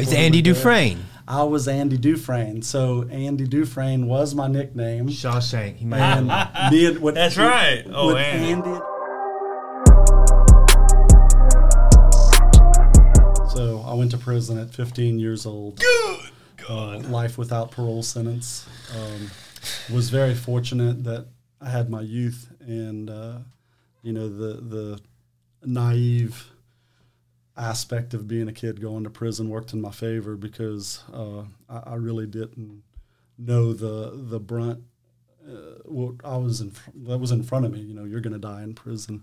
He's Andy were. Dufresne. I was Andy Dufresne. So Andy Dufresne was my nickname. Shawshank. He might And me and with, That's right. Oh, with Andy. Andy. So I went to prison at 15 years old. Good Uh, life without parole sentence. Um, was very fortunate that I had my youth and uh, you know the the naive aspect of being a kid going to prison worked in my favor because uh, I, I really didn't know the the brunt. Uh, what I was in fr- that was in front of me. You know, you're going to die in prison.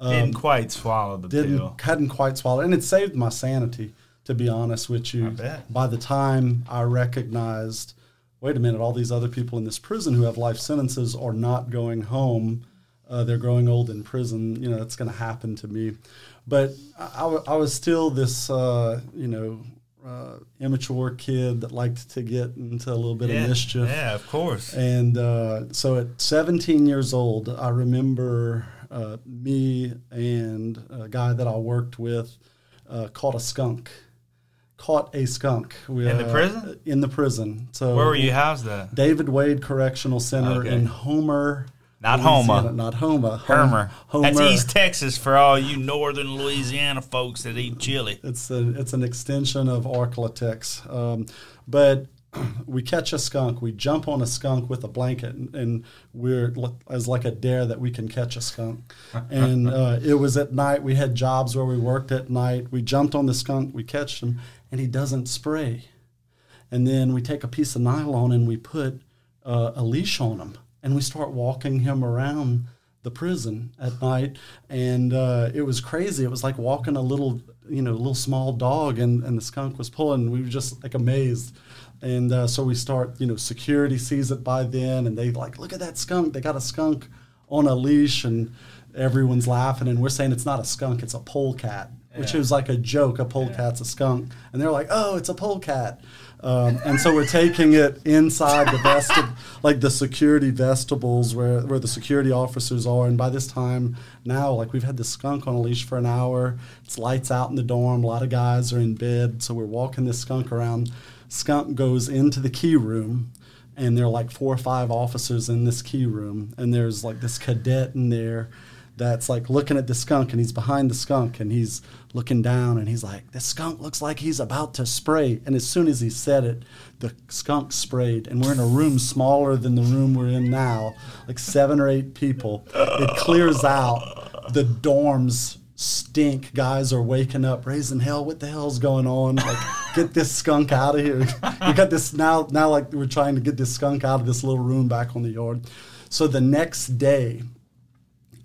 Didn't quite swallow the Didn't pill. hadn't quite swallowed, and it saved my sanity. To be honest with you, I bet. by the time I recognized, wait a minute, all these other people in this prison who have life sentences are not going home. Uh, they're growing old in prison. You know, that's going to happen to me. But I, I I was still this, uh, you know, uh, immature kid that liked to get into a little bit yeah. of mischief. Yeah, of course. And uh, so at 17 years old, I remember uh, me and a guy that I worked with uh, caught a skunk. Caught a skunk. We, In the uh, prison? In the prison. So Where were you housed at? David Wade Correctional Center Okay. in Homer. Not Louisiana. Homa. Not Homa. Hermer. Homer. That's East Texas for all you northern Louisiana folks that eat chili. It's a, it's an extension of Arklatex. Um, but we catch a skunk, we jump on a skunk with a blanket, and, and we're as like a dare that we can catch a skunk. And uh, it was at night. We had jobs where we worked at night. We jumped on the skunk, we catch him, and he doesn't spray. And then we take a piece of nylon and we put uh, a leash on him, and we start walking him around the prison at night. And uh, it was crazy. It was like walking a little, you know, little small dog, and, and the skunk was pulling. We were just like amazed. And uh, so we start, you know, security sees it by then, and they like, look at that skunk. They got a skunk on a leash, and everyone's laughing, and we're saying it's not a skunk, it's a polecat, which is like a joke. A polecat's a skunk, and they're like, oh, it's a polecat. Um, and so we're taking it inside the vestib- like the security vestibules where, where the security officers are. And by this time now, like we've had the skunk on a leash for an hour. It's lights out in the dorm. A lot of guys are in bed. So we're walking this skunk around. Skunk goes into the key room and there are like four or five officers in this key room. And there's like this cadet in there that's like looking at the skunk and he's behind the skunk and he's looking down and he's like, This skunk looks like he's about to spray. And as soon as he said it, the skunk sprayed. And we're in a room smaller than the room we're in now, like seven or eight people. It clears out. The dorms stink. Guys are waking up, raising hell. What the hell's going on? Like, get this skunk out of here. we got this now. Now, like we're trying to get this skunk out of this little room back on the yard. So the next day,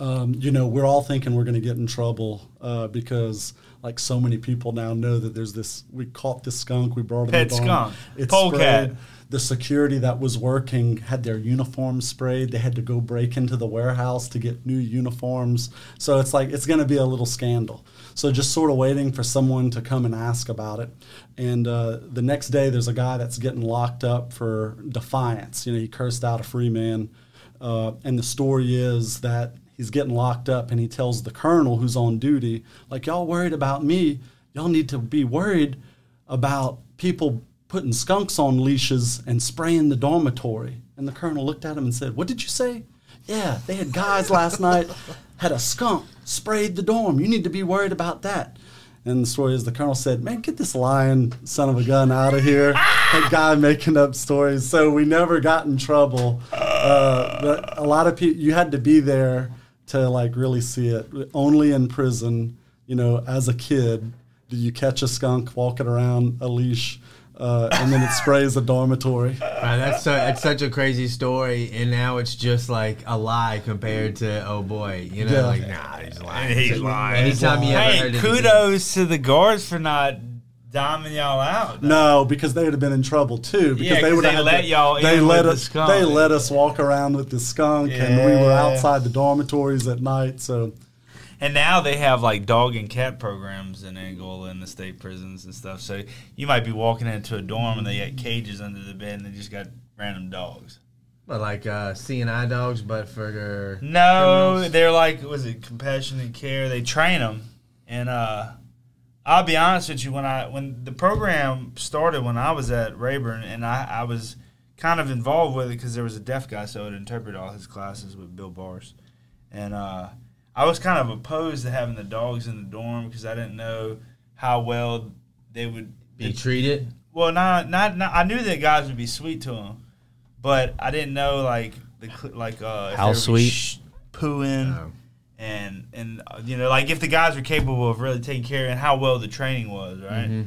um, you know, we're all thinking we're going to get in trouble uh, because, like, so many people now know that there's this. We caught this skunk. We brought it. Pet barn. skunk. It Polecat. The security that was working had their uniforms sprayed. They had to go break into the warehouse to get new uniforms. So it's like it's going to be a little scandal. So just sort of waiting for someone to come and ask about it. And uh, the next day, there's a guy that's getting locked up for defiance. You know, he cursed out a free man. Uh, and the story is that he's getting locked up and he tells the colonel who's on duty, like, y'all worried about me. Y'all need to be worried about people putting skunks on leashes and spraying the dormitory. And the colonel looked at him and said, What did you say? Yeah, they had guys last night had a skunk sprayed the dorm. You need to be worried about that. And the story is the colonel said, Man, get this lying son of a gun out of here. that guy making up stories. So we never got in trouble. Uh, but a lot of people, you had to be there to like really see it. Only in prison, you know, as a kid, do you catch a skunk walking around a leash uh, and then it sprays a dormitory. Man, that's so that's such a crazy story, and now it's just like a lie compared to oh boy, you know, Yeah. like nah, he's lying. He's lying. Anytime you ever Hey, heard it kudos to the guards for not doming y'all out. No, because they would have been in trouble too. Because Yeah, they 'cause would have they let to- y'all They in let with the us. skunk. They let us walk around with the skunk, and we were outside the dormitories at night. So And now they have like dog and cat programs in Angola in the state prisons and stuff. So you might be walking into a dorm and they got cages under the bed and they just got random dogs. But like uh, CNI dogs, but for No, criminals. they're like was it compassionate care? They train them and uh I'll be honest with you. When I when the program started, when I was at Rayburn, and I, I was kind of involved with it because there was a deaf guy, so I would interpret all his classes with Bill Bars, and uh, I was kind of opposed to having the dogs in the dorm because I didn't know how well they would Be treated. Well, not, not not I knew that guys would be sweet to them, but I didn't know like the like uh, How they sweet? sh- pooing Oh. And and uh, you know like if the guys were capable of really taking care and how well the training was, right? Mm-hmm.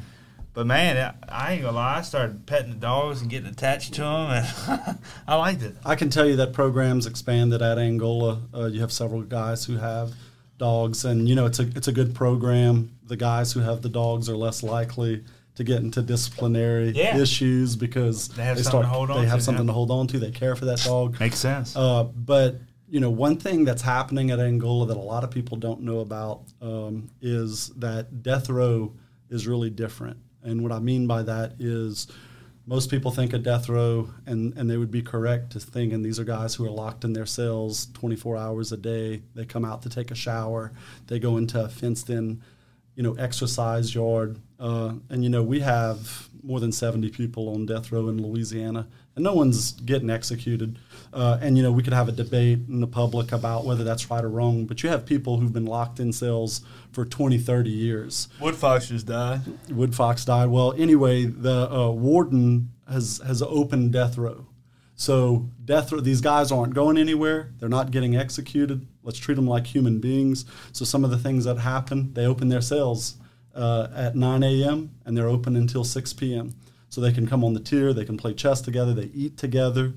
But man, I, I ain't gonna lie. I started petting the dogs and getting attached to them, and I liked it. I can tell you that programs expanded at Angola. Uh, you have several guys who have dogs, and you know it's a it's a good program. The guys who have the dogs are less likely to get into disciplinary Yeah. issues because They have something to hold on they have to, something yeah. to hold on to. They care for that dog. Makes sense. Uh, but you know, one thing that's happening at Angola that a lot of people don't know about um, is that death row is really different. And what I mean by that is most people think of death row, and, and they would be correct to thinking these are guys who are locked in their cells 24 hours a day. They come out to take a shower, they go into a fenced in, you know, exercise yard. Uh, and, you know, we have more than 70 people on death row in Louisiana, and no one's getting executed. Uh, and, you know, we could have a debate in the public about whether that's right or wrong, but you have people who've been locked in cells for 20, 30 years. Woodfox just died. Woodfox died. Well, anyway, the uh, warden has has opened death row. So death row, these guys aren't going anywhere. They're not getting executed. Let's treat them like human beings. So some of the things that happen, they open their cells uh, at 9 a.m. and they're open until 6 p.m. So they can come on the tier, they can play chess together, they eat together.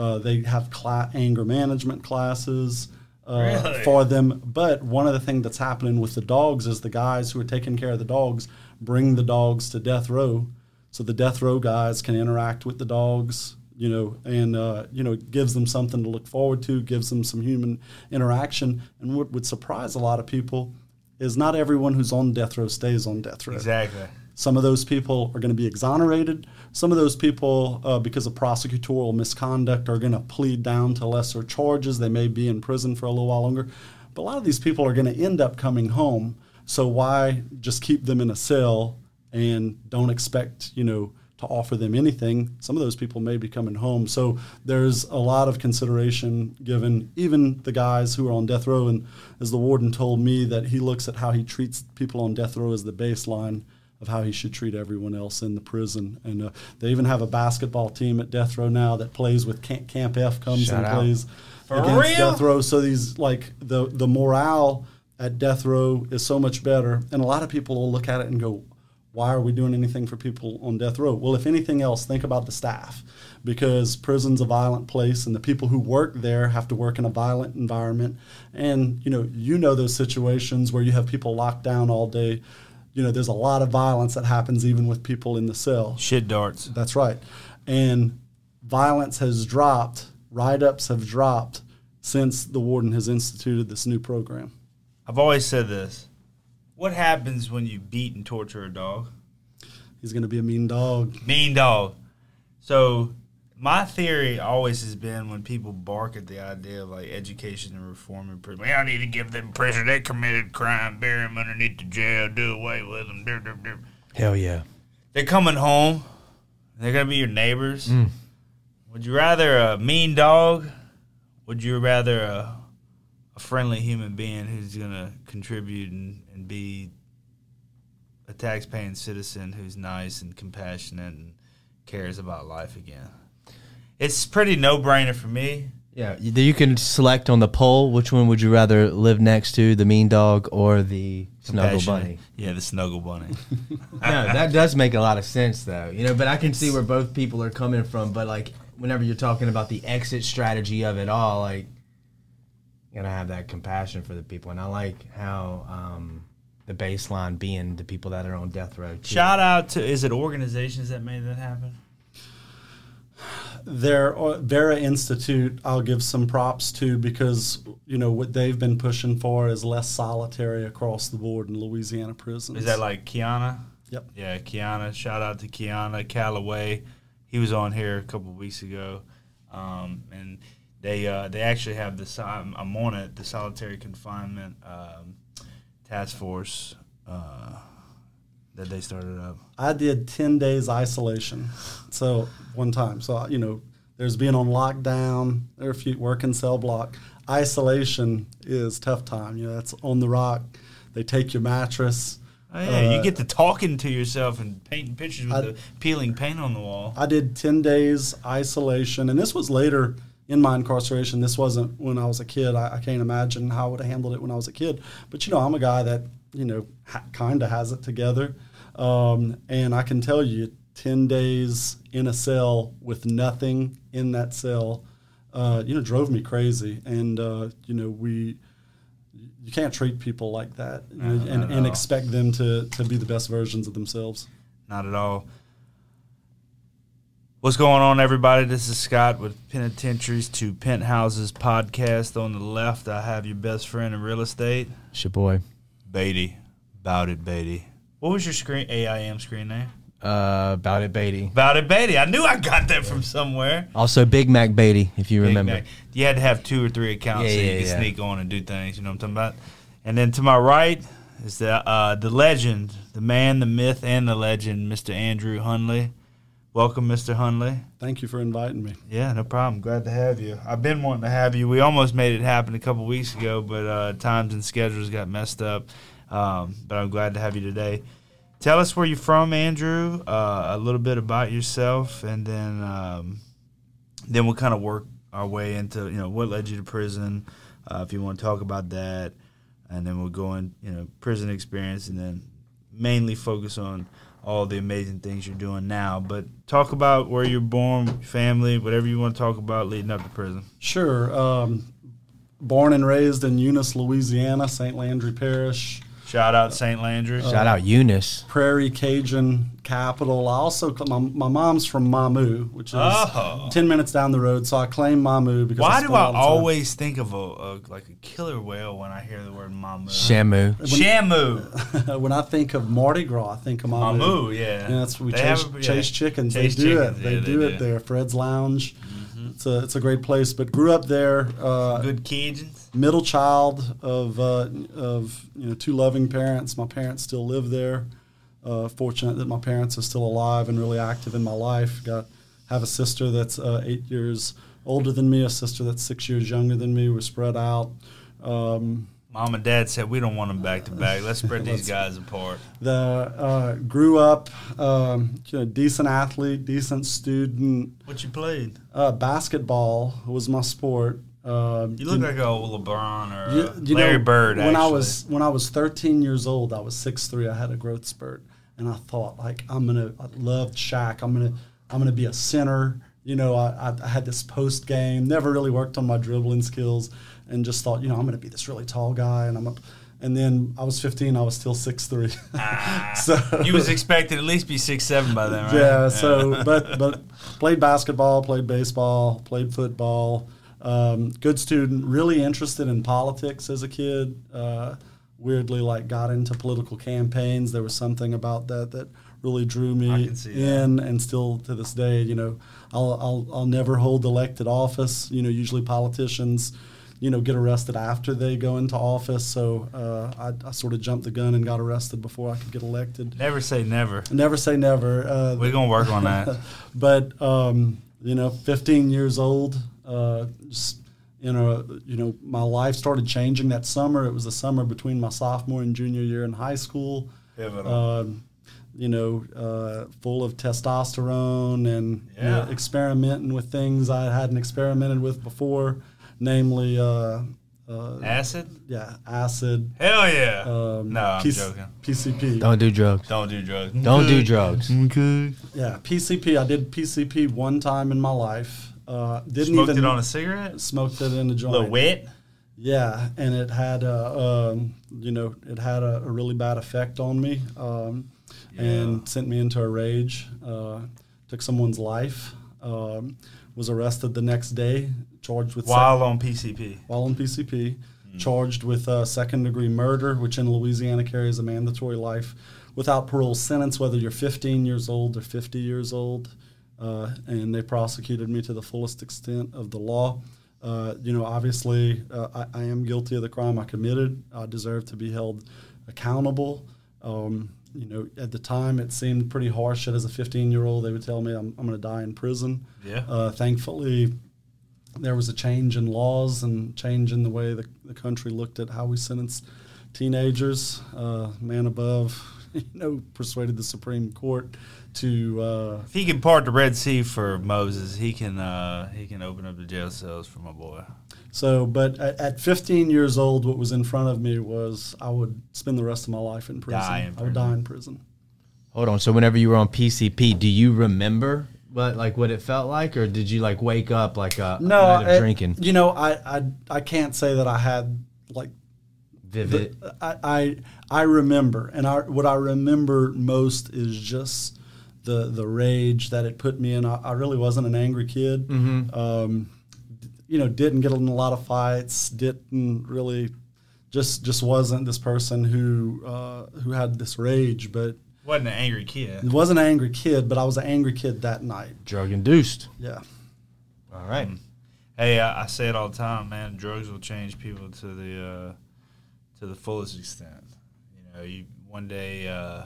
Uh, they have cla- anger management classes uh, Really? for them. But one of the things that's happening with the dogs is the guys who are taking care of the dogs bring the dogs to death row, so the death row guys can interact with the dogs. You know, and uh, you know, it gives them something to look forward to, gives them some human interaction. And what would surprise a lot of people is not everyone who's on death row stays on death row. Exactly. Some of those people are going to be exonerated. Some of those people, uh, because of prosecutorial misconduct, are going to plead down to lesser charges. They may be in prison for a little while longer. But a lot of these people are going to end up coming home. So why just keep them in a cell and don't expect, you know, to offer them anything? Some of those people may be coming home. So there's a lot of consideration given, even the guys who are on death row. And as the warden told me, that he looks at how he treats people on death row as the baseline of how he should treat everyone else in the prison. And uh, they even have a basketball team at death row now that plays with Camp, Camp F comes Shout and out. plays For against real? death row. So these like the the morale at death row is so much better. And a lot of people will look at it and go, why are we doing anything for people on death row? Well, if anything else, think about the staff because prison's a violent place and the people who work there have to work in a violent environment. And, you know, you know those situations where you have people locked down all day. You know, there's a lot of violence that happens even with people in the cell. Shit darts. That's right. And violence has dropped, write ups have dropped since the warden has instituted this new program. I've always said this. What happens when you beat and torture a dog? He's going to be a mean dog. Mean dog. So my theory always has been when people bark at the idea of like education and reform and prison. I need to give them pressure. They committed crime, bury them underneath the jail, do away with them. Dur, dur, dur. Hell yeah. They're coming home. They're gonna be your neighbors. Mm. Would you rather a mean dog? Would you rather a, a friendly human being who's gonna contribute and, and be a tax-paying citizen who's nice and compassionate and cares about life again? It's pretty no-brainer for me. Yeah. You you can select on the poll which one would you rather live next to, the mean dog or the snuggle bunny. Yeah, the snuggle bunny. no, that does make a lot of sense, though. You know, but I can see where both people are coming from. But like, whenever you're talking about the exit strategy of it all, like, you gotta have that compassion for the people. And I like how um, the baseline being the people that are on death row. Too. Shout out to is it organizations that made that happen? Their uh, Vera Institute, I'll give some props to because you know what they've been pushing for is less solitary across the board in Louisiana prisons. Is that like Kiana? Yep. Yeah, Kiana. Shout out to Kiana Calloway. He was on here a couple weeks ago, um, and they uh, they actually have the I'm I'm on it the solitary confinement um, task force. Uh, that they started up? I did 10 days isolation. So one time. So, you know, there's being on lockdown, there are a few working cell block. Isolation is tough time. You know, that's on the rock. They take your mattress. Oh, yeah, you Uh, get to talking to yourself and painting pictures with I- the peeling paint on the wall. I did 10 days isolation, and this was later in my incarceration. This wasn't when I was a kid. I, I can't imagine how I would have handled it when I was a kid. But, you know, I'm a guy that, you know, ha- kind of has it together. Um, and I can tell you, 10 days in a cell with nothing in that cell, uh, you know, drove me crazy. And, uh, you know, we, you can't treat people like that No, not and, and expect them to, to be the best versions of themselves. Not at all. What's going on, everybody? This is Scott with Penitentiaries to Penthouses podcast. On the left, I have your best friend in real estate, It's your boy. Beatty. About it, Beatty. What was your screen AIM screen name? Uh, about it, Beatty. About it, Beatty. I knew I got that from somewhere. Also, Big Mac Beatty, if you Big remember. Mac. You had to have two or three accounts Yeah, so you could yeah. sneak on and do things. You know what I'm talking about? And then to my right is the uh, the legend, the man, the myth, and the legend, Mr. Andrew Hundley. Welcome, Mr. Hundley. Thank you for inviting me. Yeah, no problem. Glad to have you. I've been wanting to have you. We almost made it happen a couple weeks ago, but uh, times and schedules got messed up. Um, but I'm glad to have you today. Tell us where you're from, Andrew. Uh, a little bit about yourself, and then um, then we'll kind of work our way into you know what led you to prison. Uh, if you want to talk about that, and then we'll go in you know prison experience, and then mainly focus on all the amazing things you're doing now. But talk about where you're born, family, whatever you want to talk about leading up to prison. Sure. Um, born and raised in Eunice, Louisiana, St. Landry Parish, Shout out St. Landry. Shout out Eunice. Prairie Cajun capital. I also my, my mom's from Mamou, which is Oh. ten minutes down the road. So I claim Mamou because Why I do I all time- always think of a, a like a killer whale when I hear the word Mamou? Shamu. Shamu. when I think of Mardi Gras, I think of Mamou. Mamu, yeah. Yeah, that's we They chase, have a- yeah. chase chickens. Chase they do chickens, it. They yeah, do they it do. there. Fred's Lounge. It's a it's a great place. But grew up there. Uh, Good Cajuns. Middle child of uh, of you know two loving parents. My parents still live there. Uh, fortunate that my parents are still alive and really active in my life. Got have a sister that's uh, eight years older than me, a sister that's six years younger than me. We're spread out. Um, Mom and Dad said we don't want them back to back. Let's spread these guys apart. the uh, grew up um, you know decent athlete, decent student. What you played? Uh, basketball was my sport. Um, You look like a old LeBron or You- you Larry know, Bird. When I was when I was 13 years old, I was 6'3". I had a growth spurt, and I thought like I'm gonna. I loved Shaq. I'm gonna. I'm gonna be a center. You know, I, I, had this post game. Never really worked on my dribbling skills, and just thought, you know, I'm gonna be this really tall guy, and I'm. A, and then I was 15. I was still 6'3". Ah, so you was expected at least be six seven by then, right? yeah. So, but but played basketball, played baseball, played football. Um, good student, really interested in politics as a kid. Uh, weirdly, like got into political campaigns. There was something about that that really drew me see that. in, and still to this day, you know, I'll I'll I'll never hold elected office. You know, usually politicians. You know, get arrested after they go into office. So uh, I, I sort of jumped the gun and got arrested before I could get elected. Never say never. Never say never. Uh, We're gonna work on that. but um, you know, 15 years old, uh, just, you know, you know, my life started changing that summer. It was the summer between my sophomore and junior year in high school. Pivotal. Um, you know, uh, full of testosterone and you know, experimenting with things I hadn't experimented with before, namely, uh, uh, Acid? yeah, acid. Hell yeah. Um, no, I'm P- joking. PCP. Don't do drugs. Don't do drugs. Don't do drugs. Okay. Yeah, PCP. I did PCP one time in my life. Uh, didn't Smoked even it on a cigarette? smoked it in a A joint. little wet? Yeah, and it had a, um, you know, it had a, a really bad effect on me, um, Yeah. and sent me into a rage. Uh, took someone's life. Um, was arrested the next day, charged with sec- While on PCP. while on PCP, Hmm. charged with uh, second degree murder, which in Louisiana carries a mandatory life without parole sentence, whether you're 15 years old or 50 years old. Uh, and they prosecuted me to the fullest extent of the law. Uh, you know, obviously, uh, I, I am guilty of the crime I committed. I deserve to be held accountable. Um, you know, at the time it seemed pretty harsh. That as a 15 year old, they would tell me I'm, I'm going to die in prison. Yeah. Uh, thankfully, there was a change in laws and change in the way the, the country looked at how we sentenced teenagers. Uh, man above, you know, persuaded the Supreme Court to. Uh, If he can part the Red Sea for Moses, he can uh, he can open up the jail cells for my boy. so, but at, at 15 years old, what was in front of me was I would spend the rest of my life in prison. Die in I would prison. die in prison. Hold on. So whenever you were on PCP, do you remember what like what it felt like, or did you like wake up like a No, night of I- drinking? You know, I, I I can't say that I had like Vivid. the, I, I I remember, and I what I remember most is just the the rage that it put me in. I, I really wasn't an angry kid. Mm-hmm. Um, you know, didn't get in a lot of fights. Didn't really, just just wasn't this person who uh, who had this rage. But Wasn't an angry kid. wasn't an angry kid. But I was an angry kid that night. Drug induced. Yeah. All right. Hey, I, I say it all the time, man. Drugs will change people to the uh, to the fullest extent. You know, you one day uh,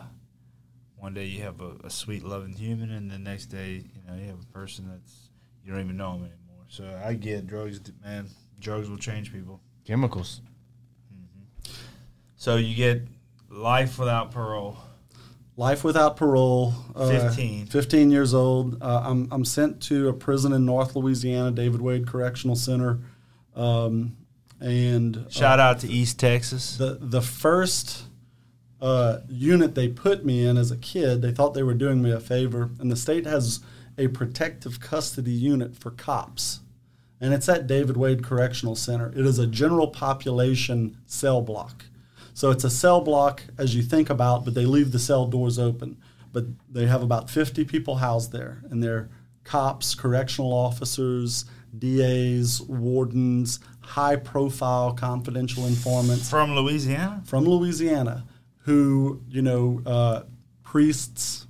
one day you have a, a sweet, loving human, and the next day, you know, you have a person that's you don't even know them anymore. So I get drugs, man. Drugs will change people. Chemicals. So you get life without parole. Life without parole. uh, 15. 15 years old. Uh, I'm, I'm sent to a prison in North Louisiana, David Wade Correctional Center. Um, and uh, Shout out to East Texas. the, the first uh, unit they put me in as a kid, they thought they were doing me a favor. And the state has a protective custody unit for cops. And it's at David Wade Correctional Center. It is a general population cell block. So it's a cell block as you think about, but they leave the cell doors open. But they have about 50 people housed there, and they're cops, correctional officers, DAs, wardens, high profile confidential informants From Louisiana? from Louisiana who, you know, uh, priests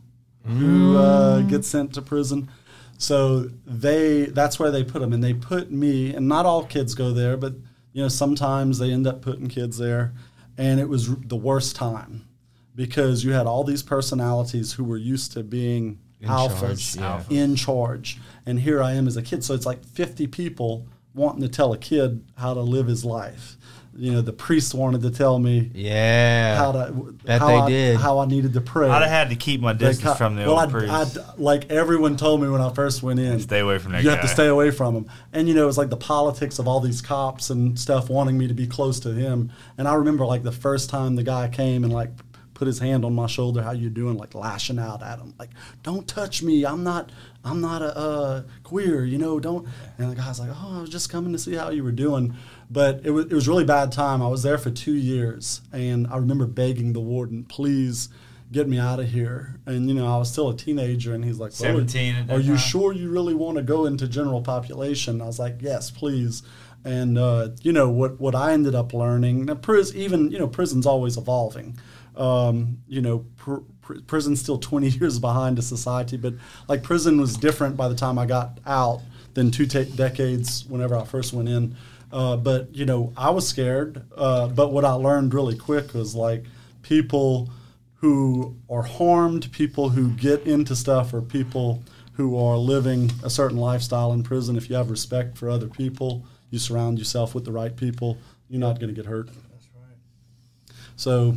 who uh, get sent to prison. So they that's where they put them, and they put me. And not all kids go there, but you know sometimes they end up putting kids there, and it was r- the worst time because you had all these personalities who were used to being In alphas charge, yeah. in charge, and here I am as a kid. So it's like fifty people wanting to tell a kid how to live his life. You know, the priest wanted to tell me Yeah. how to Bet how they I, did. how I needed to pray. I'd have had to keep my distance co- from the well, old I'd- priest. I'd- like everyone told me when I first went in, Stay away from that you guy. have to stay away from him. And you know, it was like the politics of all these cops and stuff wanting me to be close to him. And I remember like the first time the guy came and like put his hand on my shoulder, how you doing? Like lashing out at him, like don't touch me. I'm not. I'm not a uh, queer. You know, don't. And the guy's like, oh, I was just coming to see how you were doing. But it was it was really bad time. I was there for two years, and I remember begging the warden, please. Get me out of here, and you know I was still a teenager, and he's like, well, 17 at Are you time? sure you really want to go into general population? I was like, yes, please. And uh, you know what? What I ended up learning, now, pris- even you know, prison's always evolving. Um, you know, pr- pr- prison's still 20 years behind a society, but like prison was different by the time I got out than two ta decades whenever I first went in. Uh, but you know, I was scared. Uh, but what I learned really quick was like people who are harmed, people who get into stuff, or people who are living a certain lifestyle in prison. If you have respect for other people, you surround yourself with the right people, you're not going to get hurt. That's right. So,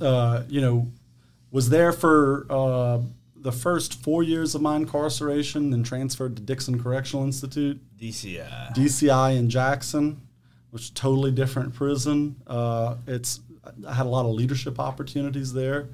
uh, you know, was there for uh, the first four years of my incarceration, then transferred to Dixon Correctional Institute. DCI. DCI in Jackson, which is a totally different prison. Uh, it's I had a lot of leadership opportunities there.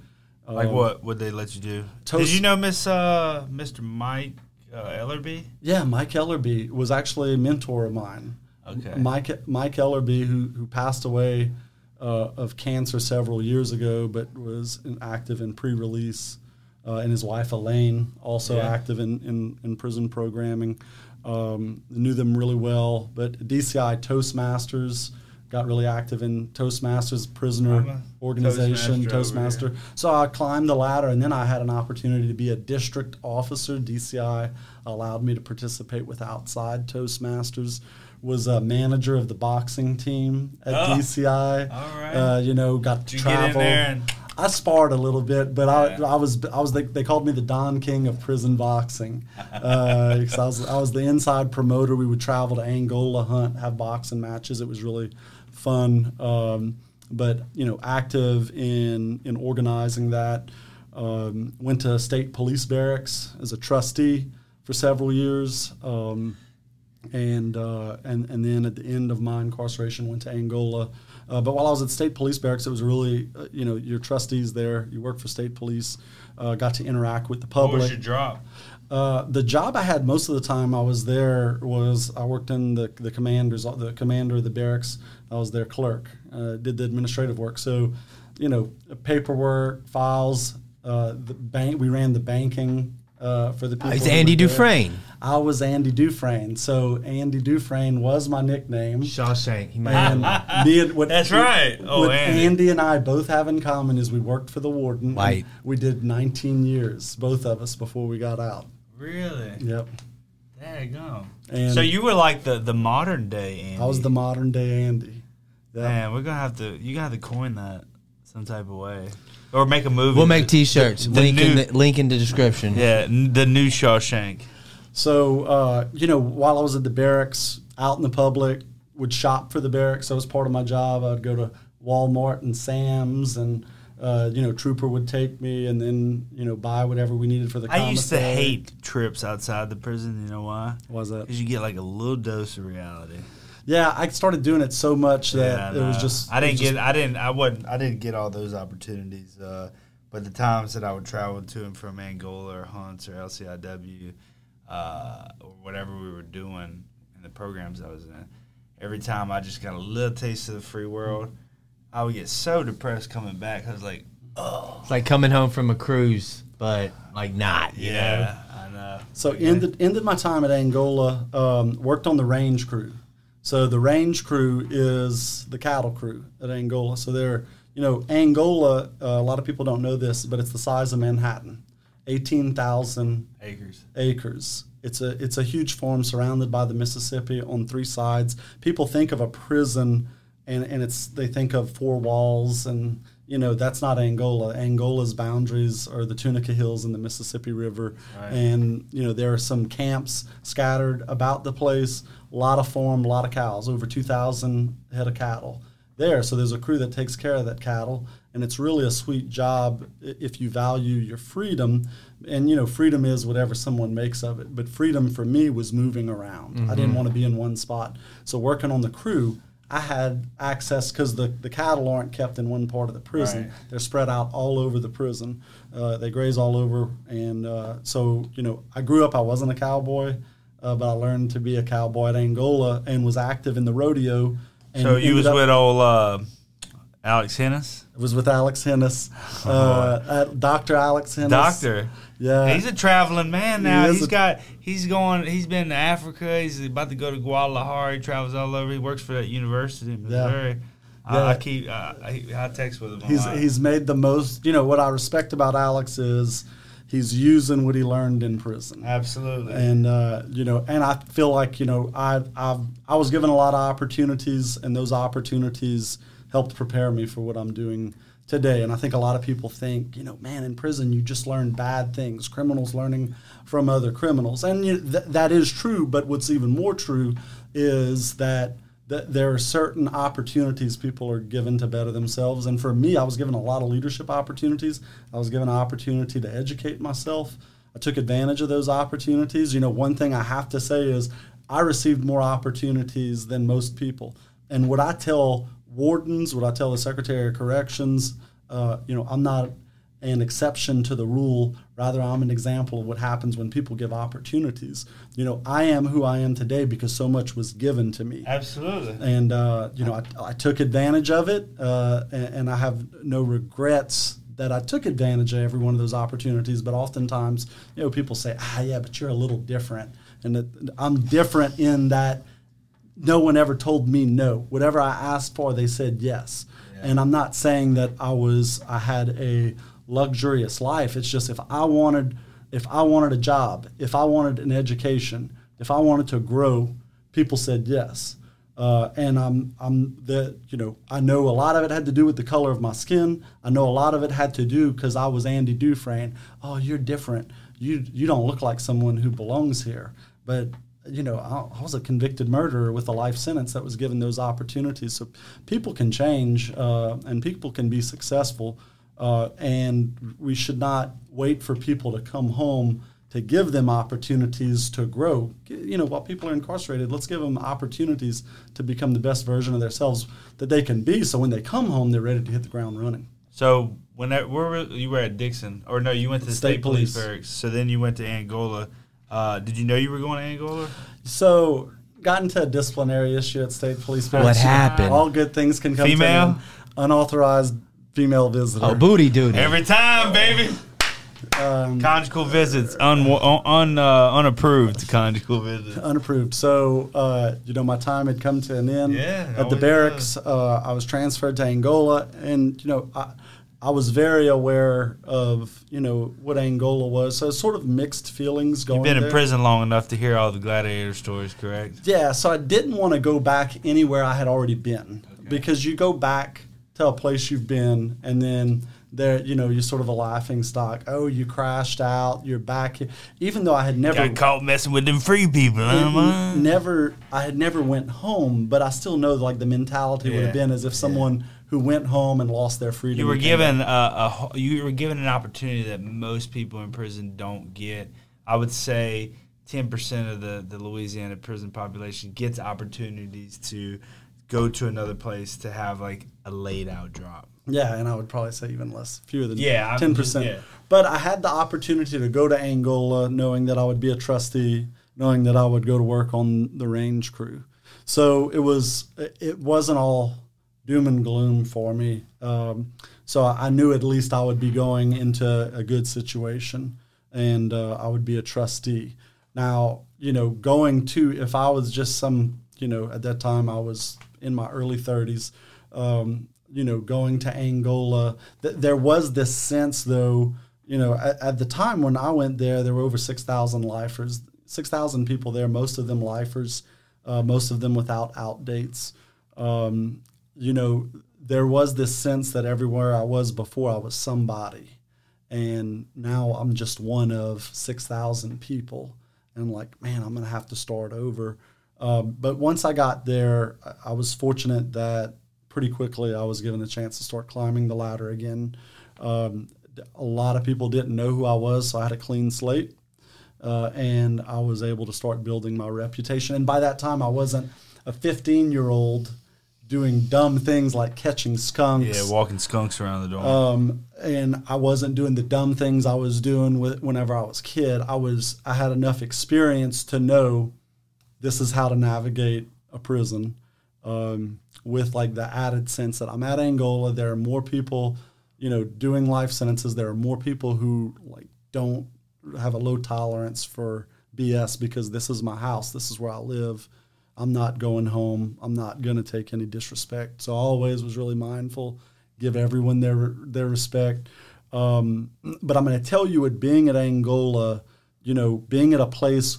Like Um, what would they let you do? Toast- Did you know Miss uh, Mr. Mike uh, Ellerby? Yeah, Mike Ellerby was actually a mentor of mine. Okay. Mike Mike Ellerby, who who passed away uh, of cancer several years ago, but was active in pre-release, uh, and his wife Elaine also Yeah. active in, in, in prison programming. Um, knew them really well, but DCI Toastmasters got really active in Toastmasters prisoner organization, Toastmaster Toastmaster. So I climbed the ladder, and then I had an opportunity to be a district officer. DCI allowed me to participate with outside Toastmasters. Was a manager of the boxing team at Oh, DCI. all right. Uh, you know, got to Did you get in travel. and I sparred a little bit, but I, Yeah. I was I was they, they called me the Don King of prison boxing uh, because I was I was the inside promoter. We would travel to Angola, hunt, have boxing matches. It was really fun. Um, but you know, active in in organizing that. Um, went to state police barracks as a trustee for several years. Um, and uh, and and then at the end of my incarceration went to Angola. Uh, but while I was at state police barracks, it was really uh, you know your trustees there. You work for state police, uh, got to interact with the public. What was your drop? Uh, the job I had most of the time I was there was I worked in the the commanders the commander of the barracks. I was their clerk. Uh, did the administrative work. So, you know, paperwork, files. Uh, the bank. We ran the banking uh, for the people. He's Andy were there. Dufresne. I was Andy Dufresne. So Andy Dufresne was my nickname. Shawshank. He might And me and what, That's right. Oh, what Andy. and I both have in common is we worked for the warden. Right. We did 19 years, both of us, before we got out. Really? Yep. There you go. And so you were like the, the modern day Andy. I was the modern day Andy. Yeah. Man, we're gonna have to. You gonna have to coin that some type of way, or make a movie. We'll make T-shirts. The- the link in the link in the description. Yeah, the new Shawshank. So, uh, you know, while I was at the barracks, out in the public, would shop for the barracks. That was part of my job. I'd go to Walmart and Sam's, and uh, you know, Trooper would take me, and then you know, buy whatever we needed for the. I used to hate trips outside the prison. You know why? Was that? Because you get like a little dose of reality. Yeah, I started doing it so much that Yeah, it was just. I didn't was get. I didn't. I wasn't. I didn't get all those opportunities. Uh, but the times that I would travel to and from Angola or Hunts or LCIW, uh, or whatever we were doing in the programs I was in, every time I just got a little taste of the free world, I would get so depressed coming back. I was like, oh, It's like coming home from a cruise, but like not. You yeah, I know. So ended ended my time at Angola. Um, worked on the range crew. So the range crew is the cattle crew at Angola. So they're you know Angola. Uh, a lot of people don't know this, but it's the size of Manhattan, eighteen thousand Acres. acres. It's a it's a huge farm surrounded by the Mississippi on three sides. People think of a prison, and, and it's they think of four walls, and you know that's not Angola. Angola's boundaries are the Tunica Hills and the Mississippi River, Right. and you know there are some camps scattered about the place. A lot of farm, a lot of cows, over two thousand head of cattle there. So there's a crew that takes care of that cattle, and it's really a sweet job if you value your freedom. And you know, freedom is whatever someone makes of it. But freedom for me was moving around. I didn't want to be in one spot. So working on the crew, I had access because the, the cattle aren't kept in one part of the prison. Right. They're spread out all over the prison. Uh, they graze all over, and uh, so you know, I grew up. I wasn't a cowboy. Uh, but I learned to be a cowboy at Angola and was active in the rodeo. So you was up- with old uh, Alex Hennis, It was with Alex Hennis, uh, Dr. Alex Hennis. doctor. Yeah. He's a traveling man now. He's a- got he's going he's been to Africa. He's about to go to Guadalajara. He travels all over. He works for that university in Yeah. Missouri. I, Yeah. I keep uh, I, I text with him. He's lot. he's made the most. You know what I respect about Alex is he's using what he learned in prison. absolutely. and uh, you know, and I feel like you know, I I've, I was given a lot of opportunities, and those opportunities helped prepare me for what I'm doing today. And I think a lot of people think, you know, man, in prison you just learn bad things, criminals learning from other criminals, and you, th- that is true. But what's even more true is that. That there are certain opportunities people are given to better themselves, and for me, I was given a lot of leadership opportunities. I was given an opportunity to educate myself. I took advantage of those opportunities. You know, one thing I have to say is I received more opportunities than most people. And what I tell wardens, what I tell the Secretary of Corrections, uh, you know, I'm not an exception to the rule. Rather, I'm an example of what happens when people give opportunities. You know, I am who I am today because so much was given to me absolutely. and uh, you know I, I took advantage of it, uh, and, and I have no regrets that I took advantage of every one of those opportunities. But oftentimes, you know, people say, "Ah, yeah, but you're a little different," and that I'm different in that no one ever told me no. Whatever I asked for, they said yes. And I'm not saying that I was I had a luxurious life. It's just if I wanted if I wanted a job, if I wanted an education, if I wanted to grow, people said yes. Uh, and I'm I'm the you know I know a lot of it had to do with the color of my skin. I know a lot of it had to do because I was Andy Dufresne. Oh, you're different. You you don't look like someone who belongs here. But you know I, I was a convicted murderer with a life sentence that was given those opportunities. So people can change uh, and people can be successful. Uh, and we should not wait for people to come home to give them opportunities to grow. You know, while people are incarcerated, let's give them opportunities to become the best version of themselves that they can be. So when they come home, they're ready to hit the ground running. So when that, where were, you were at Dixon, or no, you went to the State state, police. police. barracks. So then you went to Angola. Uh, did you know you were going to Angola? So got into a disciplinary issue at state police. What happened? All good things can come Female? to an unauthorized female visitor. Oh, booty duty. Every time, baby. Um, Conjugal visits, un, un, uh, unapproved conjugal visits. unapproved. So, uh, you know, my time had come to an end Yeah, at the barracks. Uh, I was transferred to Angola, and you know, I, I was very aware of you know what Angola was. So, sort of mixed feelings going. You've been in there. prison long enough to hear all the gladiator stories, correct? Yeah, so I didn't want to go back anywhere I had already been because you go back to a place you've been, and then there, you know, you're sort of a laughing stock. Oh, you crashed out. You're back. here. Even though I had never Got caught messing with them free people. huh, never I had never went home, but I still know like the mentality would have been as if someone who went home and lost their freedom. You were given a, a you were given an opportunity that most people in prison don't get. I would say ten percent of the the Louisiana prison population gets opportunities to go to another place to have like a laid out drop. yeah, and I would probably say even less, fewer than Yeah, I'm ten just- percent. yeah. But I had the opportunity to go to Angola, knowing that I would be a trustee, knowing that I would go to work on the range crew. So it was it wasn't all doom and gloom for me. Um, so I knew at least I would be going into a good situation, and uh, I would be a trustee. Now, you know, going to if I was just some, you know, at that time I was in my early thirties. Um, you know, going to Angola, th- there was this sense though. You know, at, at the time when I went there, there were over six thousand lifers, six thousand people there, most of them lifers, uh, most of them without outdates. Um, you know, there was this sense that everywhere I was before, I was somebody, and now I'm just one of six thousand people, and like, man, I'm gonna have to start over. Um, but once I got there, I was fortunate that pretty quickly I was given a chance to start climbing the ladder again. Um, a lot of people didn't know who I was, so I had a clean slate uh, and I was able to start building my reputation. And by that time, I wasn't a 15 year old doing dumb things like catching skunks. Yeah, walking skunks around the dorm. Um, and I wasn't doing the dumb things I was doing with, whenever I was kid. I was I had enough experience to know this is how to navigate a prison um, with like the added sense that I'm at Angola. There are more people, you know, doing life sentences. There are more people who like don't have a low tolerance for BS because this is my house. This is where I live. I'm not going home. I'm not going to take any disrespect. So I always was really mindful, give everyone their their respect. Um, but I'm going to tell you, at being at Angola, you know, being at a place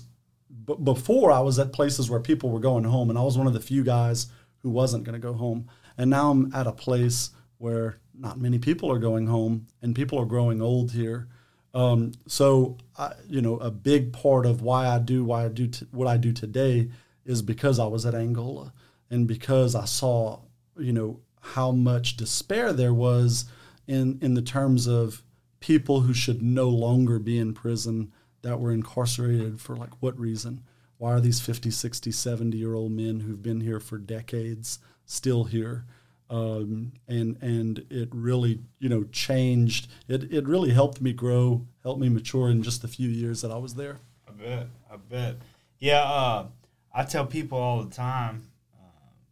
b- before I was at places where people were going home, and I was one of the few guys who wasn't going to go home. And now I'm at a place where not many people are going home, and people are growing old here. Um, so, I, you know, a big part of why I do why I do t- what I do today is because I was at Angola, and because I saw, you know, how much despair there was in in the terms of people who should no longer be in prison that were incarcerated for like what reason why are these 50 60 70 year old men who've been here for decades still here um, and and it really you know changed it, it really helped me grow helped me mature in just the few years that i was there I bet. I bet. Yeah, uh, I tell people all the time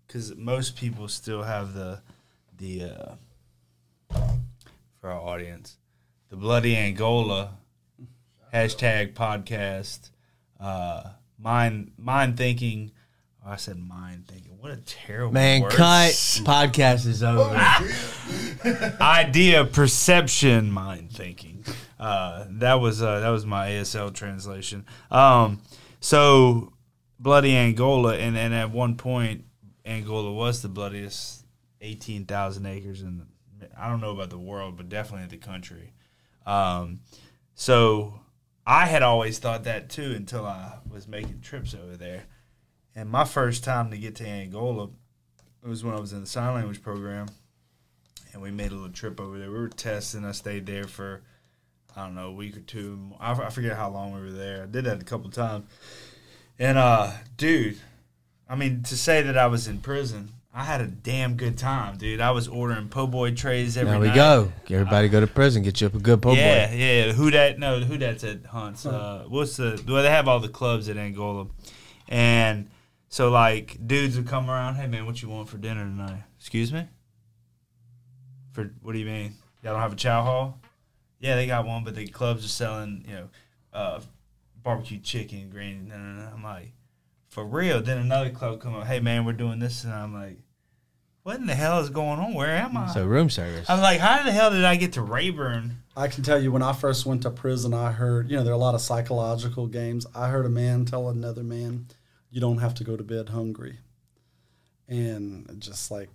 because most people still have the the uh, for our audience the bloody Angola hashtag podcast uh, mind mind thinking. Oh, I said mind thinking. What a terrible Man, word. cut. Podcast is over. idea perception mind thinking uh, that was uh, that was my asl translation um, so bloody angola and, and at one point Angola was the bloodiest, eighteen thousand acres in. I don't know about the world, but definitely in the country. Um, so I had always thought that too until I was making trips over there. And my first time to get to Angola was when I was in the sign language program, and we made a little trip over there. We were testing. I stayed there for I don't know a week or two. I, I forget how long we were there. I did that a couple times. And uh, dude, I mean to say that I was in prison, I had a damn good time, dude. I was ordering po' boy trays every There we night. go. Everybody go to prison. Get you up a good po' Yeah, boy. yeah. Yeah. Who that? No, who that's at Hunts. Uh, what's the? Well, they have all the clubs at Angola, and so like dudes would come around. Hey man, what you want for dinner tonight? Excuse me. For what do you mean? Y'all don't have a chow hall? Yeah, they got one, but the clubs are selling you know uh, barbecue chicken, green. No, no, no. I'm like, for real. Then another club come up. Hey man, we're doing this, and I'm like, what in the hell is going on? Where am I? So room service. I'm like, how the hell did I get to Rayburn? I can tell you when I first went to prison, I heard, you know, there are a lot of psychological games. I heard a man tell another man, you don't have to go to bed hungry. And just like,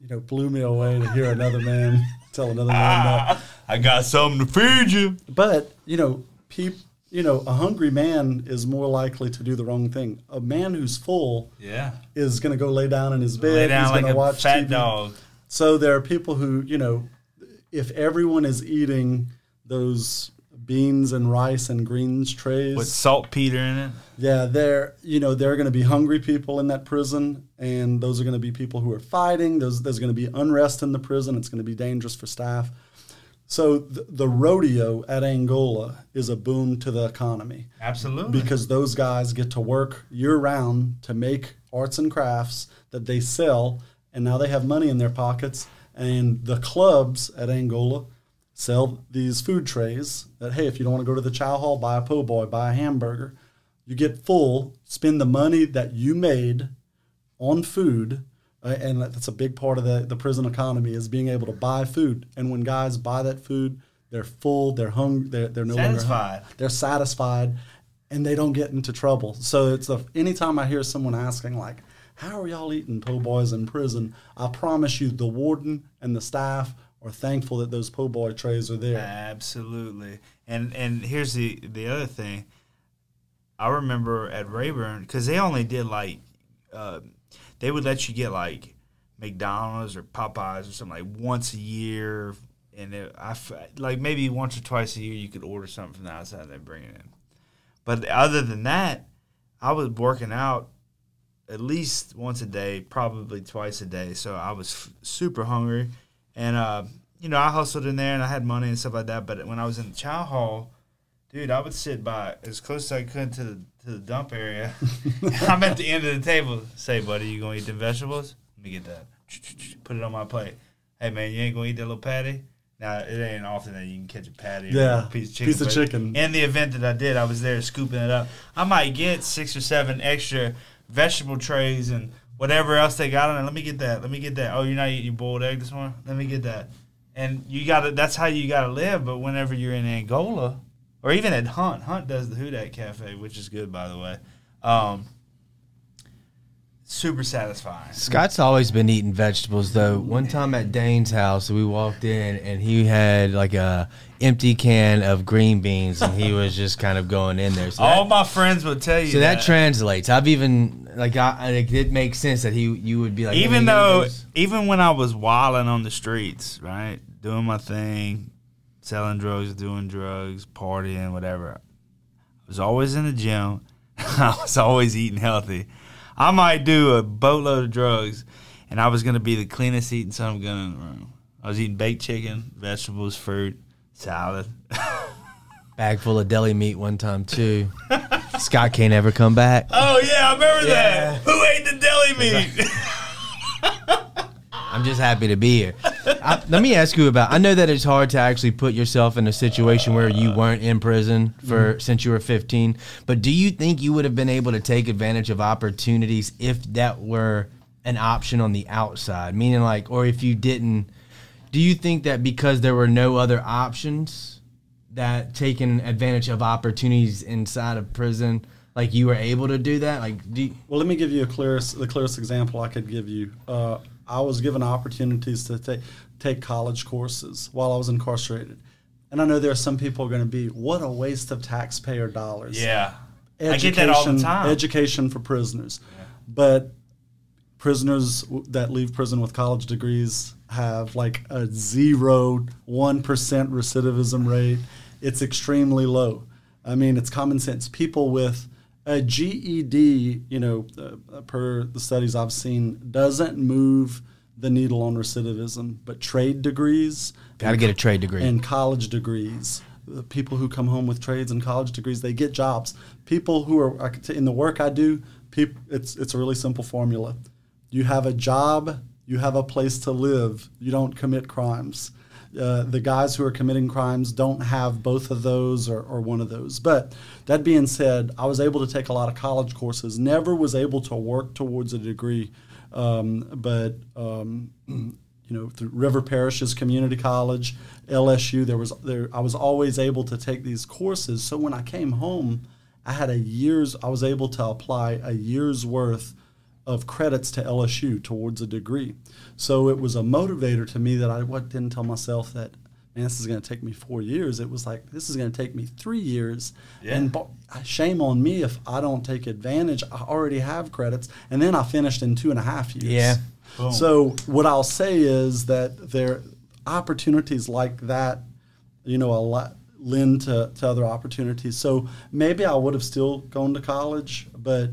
you know, blew me away to hear another man tell another man that. Ah, I got something to feed you. But, you know, peop, you know, a hungry man is more likely to do the wrong thing. A man who's full Yeah. is going to go lay down in his bed. Lay he's like a watch fat TV. dog. So there are people who, you know, if everyone is eating those beans and rice and greens trays, With saltpeter in it. yeah, they're you know they're going to be hungry people in that prison, and those are going to be people who are fighting. There's there's going to be unrest in the prison. It's going to be dangerous for staff. So the, the rodeo at Angola is a boon to the economy Absolutely. because those guys get to work year round to make arts and crafts that they sell, and now they have money in their pockets. And the clubs at Angola sell these food trays that, hey, if you don't want to go to the chow hall, buy a po' boy, buy a hamburger. You get full, spend the money that you made on food. Uh, and that's a big part of the, the prison economy is being able to buy food. And when guys buy that food, they're full, they're hungry, they're, they're no longer Satisfied. hungry. They're satisfied and they don't get into trouble. So it's a, anytime I hear someone asking like, how are y'all eating po' boys in prison? I promise you the warden and the staff are thankful that those po' boy trays are there. Absolutely. And and here's the the other thing. I remember at Rayburn because they only did like uh, they would let you get like McDonald's or Popeyes or something like once a year, and it, I like maybe once or twice a year you could order something from the outside and they bring it in. But other than that, I was working out at least once a day, probably twice a day. So I was f- super hungry, and uh, you know I hustled in there and I had money and stuff like that. But when I was in the chow hall, dude, I would sit by as close as I could to the to the dump area. I'm at the end of the table. Say, buddy, you gonna eat the vegetables? Let me get that. Put it on my plate. Hey man, you ain't gonna eat that little patty? Now it ain't often that you can catch a patty or Yeah, a piece of chicken. piece of chicken. In the event that I did, I was there scooping it up. I might get six or seven extra vegetable trays and whatever else they got on it. Let me get that. Let me get that. Oh, you're not eating your boiled egg this morning? Let me get that. And you got to. That's how you got to live. But whenever you're in Angola, or even at Hunt, Hunt does the Hudak Cafe, which is good by the way. Um, super satisfying. Scott's always been eating vegetables though. One time at Dane's house, we walked in and he had like a empty can of green beans, and he was just kind of going in there. So All that, my friends would tell you so that that. translates. I've even like I, it makes sense that he you would be like even though even when I was wilding on the streets, right, doing my thing, selling drugs, doing drugs, partying, whatever, I was always in the gym. I was always eating healthy. I might do a boatload of drugs, and I was gonna be the cleanest eating son of a gun in the room. I was eating baked chicken, vegetables, fruit, salad. bag full of deli meat one time too. Scott can't ever come back. Oh yeah, I remember that. Who ate the deli meat? I'm just happy to be here. I, let me ask you about. I know that it's hard to actually put yourself in a situation where you weren't in prison for since you were 15. But do you think you would have been able to take advantage of opportunities if that were an option on the outside? Meaning, like, or if you didn't, do you think that because there were no other options, that taking advantage of opportunities inside of prison like you were able to do that? Like, do you, Well, let me give you a clearest, the clearest example I could give you. Uh, I was given opportunities to take take college courses while I was incarcerated, and I know there are some people are going to be, what a waste of taxpayer dollars. Yeah. I education, get that all the time. Education for prisoners, but prisoners that leave prison with college degrees have like a zero one percent recidivism rate. It's extremely low. I mean, it's common sense. People with a GED, you know, uh, per the studies I've seen, doesn't move the needle on recidivism, but trade degrees got to get a trade degree? and college degrees. The people who come home with trades and college degrees, they get jobs. People who are I could t- in the work I do, peop, it's it's a really simple formula. You have a job, you have a place to live. You don't commit crimes. Uh, the guys who are committing crimes don't have both of those or, or one of those. But that being said, I was able to take a lot of college courses. Never was able to work towards a degree, um, but um, you know, through River Parishes Community College, LSU, there was there I was always able to take these courses. So when I came home, I had a year's I was able to apply a year's worth of credits to LSU towards a degree. So it was a motivator to me that I didn't tell myself that man, this is going to take me four years. It was like this is going to take me three years. Yeah. And shame on me if I don't take advantage. I already have credits, and then I finished in two and a half years. Yeah. Boom. So what I'll say is that there opportunities like that, you know, a lot lend to, to other opportunities. So maybe I would have still gone to college, but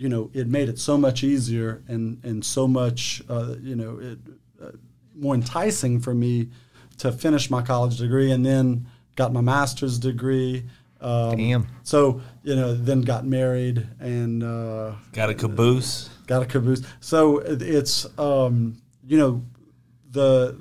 you know, it made it so much easier and and so much, uh, you know, it, uh, more enticing for me to finish my college degree and then got my master's degree. Um, Damn. So you know, then got married and. Uh, Got a caboose. got a caboose. So it's um, you know the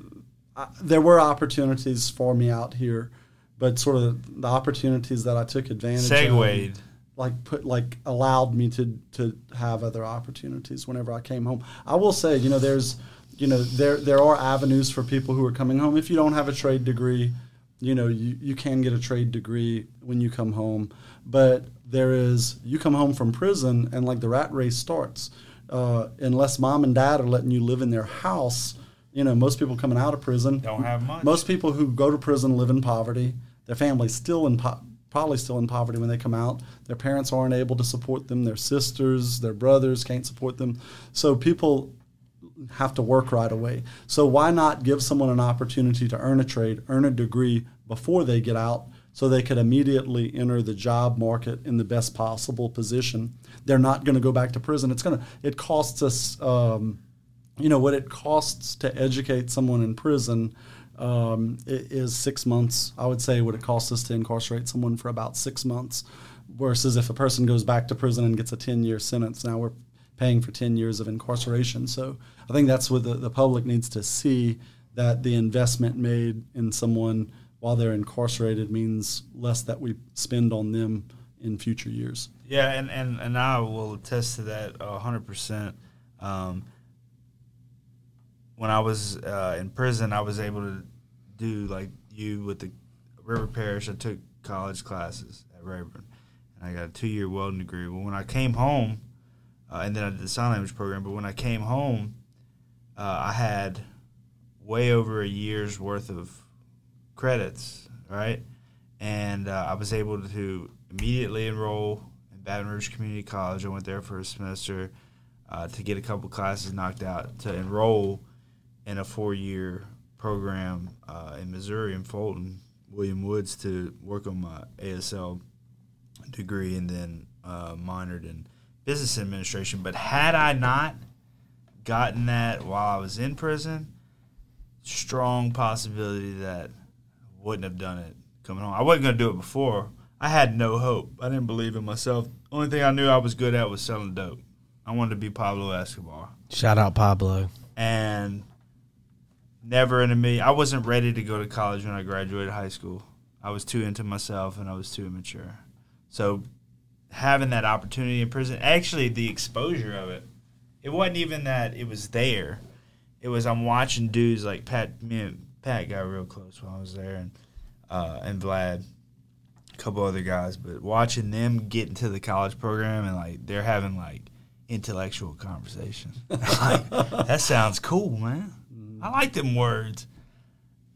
uh, there were opportunities for me out here, but sort of the opportunities that I took advantage of Segued. Like put like allowed me to to have other opportunities whenever I came home. I will say, you know, there's you know there there are avenues for people who are coming home. If you don't have a trade degree, you know you, you can get a trade degree when you come home. But there is you come home from prison and like the rat race starts. Uh, unless mom and dad are letting you live in their house, you know most people coming out of prison Don't have much. most people who go to prison live in poverty. Their family's still in po- probably still in poverty when they come out. Their parents aren't able to support them. Their sisters, their brothers can't support them. So people have to work right away. So why not give someone an opportunity to earn a trade, earn a degree before they get out so they could immediately enter the job market in the best possible position. They're not going to go back to prison. It's going to it costs us um, you know what it costs to educate someone in prison um, is six months. I would say what it costs us to incarcerate someone for about six months, versus if a person goes back to prison and gets a ten year sentence. Now we're paying for ten years of incarceration. So I think that's what the, the public needs to see that the investment made in someone while they're incarcerated means less that we spend on them in future years. Yeah, and, and, and I will attest to that a hundred percent. Um, when I was uh, in prison, I was able to do like you with the River Parish. I took college classes at Rayburn, and I got a two year welding degree. But when I came home, uh, and then I did the sign language program. But when I came home, uh, I had way over a year's worth of credits, right? And uh, I was able to immediately enroll in Baton Rouge Community College. I went there for a semester uh, to get a couple classes knocked out to enroll in a four-year program uh, in Missouri in Fulton, William Woods, to work on my ASL degree and then uh, minored in business administration. But had I not gotten that while I was in prison, strong possibility that I wouldn't have done it coming home. I wasn't going to do it before. I had no hope. I didn't believe in myself. Only thing I knew I was good at was selling dope. I wanted to be Pablo Escobar. Shout out Pablo. And never in a million. I wasn't ready to go to college when I graduated high school. I was too into myself and I was too immature. So having that opportunity in prison, actually the exposure of it, it wasn't even that it was there. It was I'm watching dudes like Pat. Me and Pat got real close while I was there, and uh, and Vlad, a couple other guys, but watching them get into the college program and like they're having like intellectual conversation. like, that sounds cool, man. I like them words.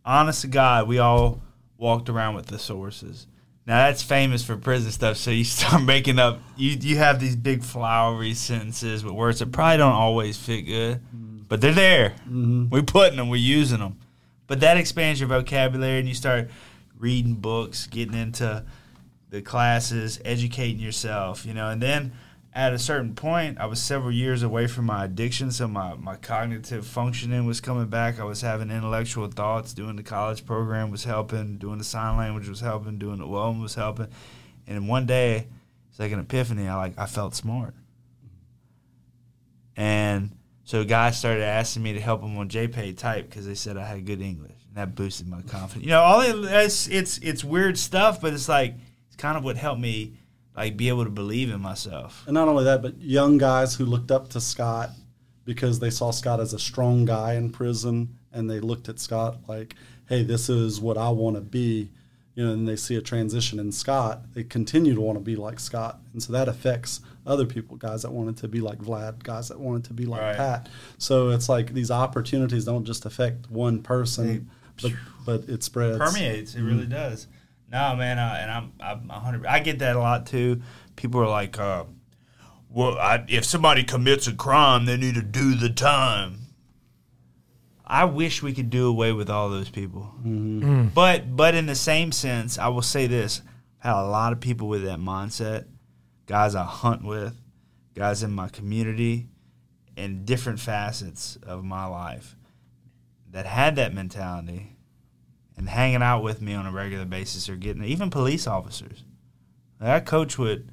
Honest to God, we all walked around with thesauruses. Now that's famous for prison stuff. So you start making up. You you have these big flowery sentences with words that probably don't always fit good, but they're there. Mm-hmm. We're putting them. We're using them. But that expands your vocabulary, and you start reading books, getting into the classes, educating yourself. You know, and then at a certain point, I was several years away from my addiction, so my, my cognitive functioning was coming back. I was having intellectual thoughts. Doing the college program was helping. Doing the sign language was helping. Doing the welding was helping. And one day, it's like an epiphany. I like I felt smart, and so guys started asking me to help them on JPay type because they said I had good English, and that boosted my confidence. You know, all it, it's it's it's weird stuff, but it's like it's kind of what helped me like be able to believe in myself. And not only that, but young guys who looked up to Scott because they saw Scott as a strong guy in prison and they looked at Scott like, hey, this is what I want to be. You know, and they see a transition in Scott, they continue to want to be like Scott. And so that affects other people, guys that wanted to be like Vlad, guys that wanted to be like Right. Pat. So it's like these opportunities don't just affect one person, but, but it spreads. permeates. It really mm-hmm. does. No, man, uh, and I'm I'm a hundred. I get that a lot too. People are like, uh, "Well, I, if somebody commits a crime, they need to do the time." I wish we could do away with all those people, but but in the same sense, I will say this: I had a lot of people with that mindset, guys I hunt with, guys in my community, in different facets of my life that had that mentality and hanging out with me on a regular basis or getting even police officers. Like, I coach with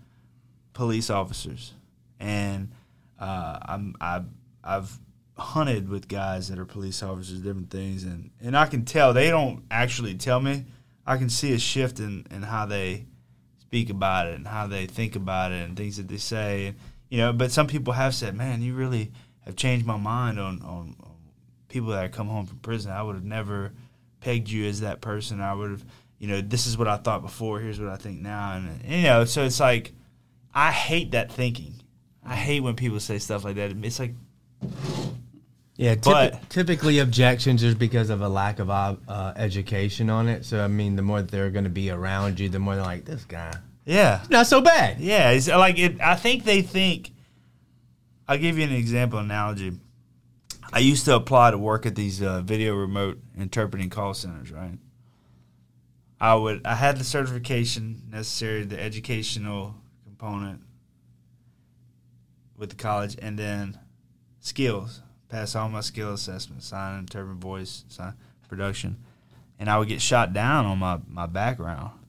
police officers, and uh, I'm I, I've hunted with guys that are police officers, different things, and and I can tell they don't actually tell me. I can see a shift in, in how they speak about it and how they think about it and things that they say. And, you know, but some people have said, "Man, you really have changed my mind on, on people that come home from prison. I would have never." Pegged you as that person. I would have, you know, this is what I thought before. Here's what I think now, and, you know, so it's like I hate that thinking. I hate when people say stuff like that. It's like Yeah, typi- But- typically objections is because of a lack of uh, uh, education on it. So I mean, the more that they're going to be around you, the more they're like, "This guy, yeah, not so bad." yeah. It's like it. I think they think. I'll give you an example analogy. I used to apply to work at these uh, video remote interpreting call centers, right? I would I had the certification necessary, the educational component with the college, and then skills. Pass all my skill assessments, sign, interpret, voice, sign, production, and I would get shot down on my my background.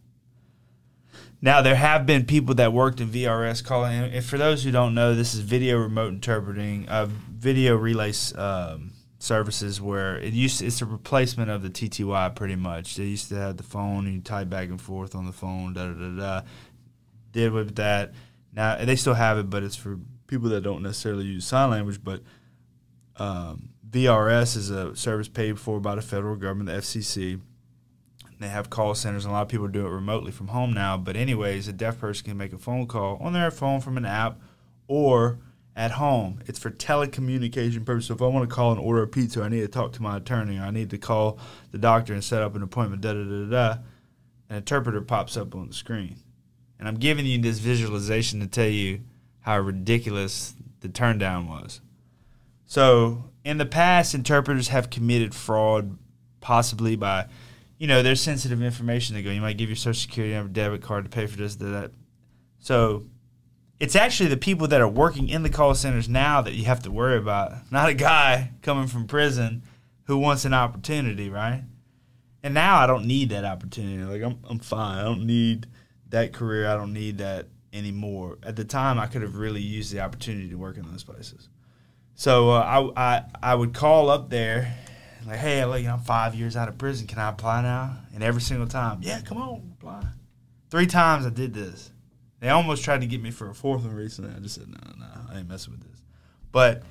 Now there have been people that worked in VRS calling. And for those who don't know, this is video remote interpreting, uh, video relay um, services where it used it's a replacement of the TTY pretty much. They used to have the phone and you type back and forth on the phone. Da da da da. Did with that. Now they still have it, but it's for people that don't necessarily use sign language. But um, VRS is a service paid for by the federal government, the FCC. They have call centers, and a lot of people do it remotely from home now. But anyways, a deaf person can make a phone call on their phone from an app or at home. It's for telecommunication purposes. So if I want to call and order a pizza, I need to talk to my attorney, or I need to call the doctor and set up an appointment. Da da da da. da. An interpreter pops up on the screen, and I'm giving you this visualization to tell you how ridiculous the turn down was. So in the past, interpreters have committed fraud, possibly by, you know, there's sensitive information that go. You might give your social security number, debit card to pay for this, that. So it's actually the people that are working in the call centers now that you have to worry about, not a guy coming from prison who wants an opportunity, right? And now I don't need that opportunity. Like I'm, I'm fine. I don't need that career. I don't need that anymore. At the time, I could have really used the opportunity to work in those places. So uh, I, I I would call up there, like, hey, look, I'm five years out of prison. Can I apply now? And every single time, yeah, come on, apply. Three times I did this. They almost tried to get me for a fourth one recently. I just said, no, no, I ain't messing with this. But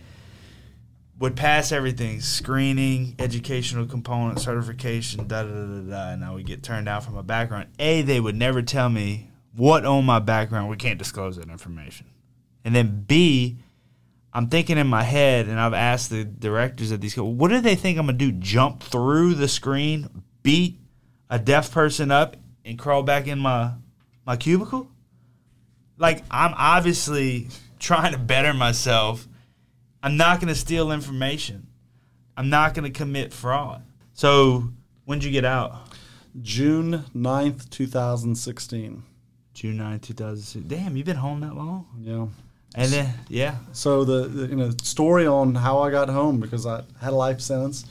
would pass everything screening, educational component, certification, da da da da da, and I would get turned down from my background. A, they would never tell me what on my background. We can't disclose that information. And then B, I'm thinking in my head, and I've asked the directors of these, what do they think I'm gonna do? Jump through the screen, beat a deaf person up, and crawl back in my my cubicle? Like I'm obviously trying to better myself. I'm not gonna steal information. I'm not gonna commit fraud. So when'd you get out? June 9th, 2016. June 9, 2006. Damn, you've been home that long? Yeah. And then, yeah. So the, the you know story on how I got home because I had a life sentence.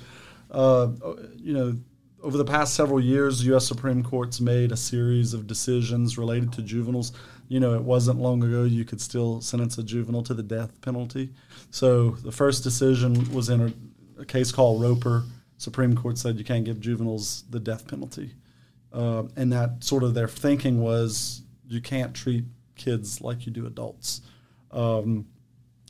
Uh, you know, over the past several years, U.S. Supreme Court's made a series of decisions related to juveniles. You know, it wasn't long ago you could still sentence a juvenile to the death penalty. So the first decision was in a, a case called Roper. Supreme Court said you can't give juveniles the death penalty, uh, and that sort of their thinking was you can't treat kids like you do adults. Um,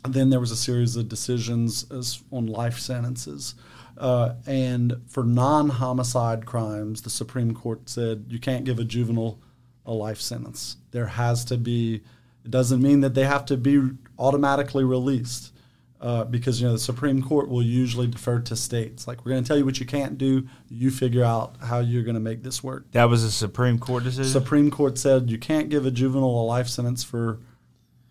then there was a series of decisions as, on life sentences. Uh, and for non homicide crimes, the Supreme Court said you can't give a juvenile a life sentence. There has to be, it doesn't mean that they have to be automatically released. Uh, because you know the Supreme Court will usually defer to states. Like we're going to tell you what you can't do. You figure out how you're going to make this work. That was a Supreme Court decision. Supreme Court said you can't give a juvenile a life sentence for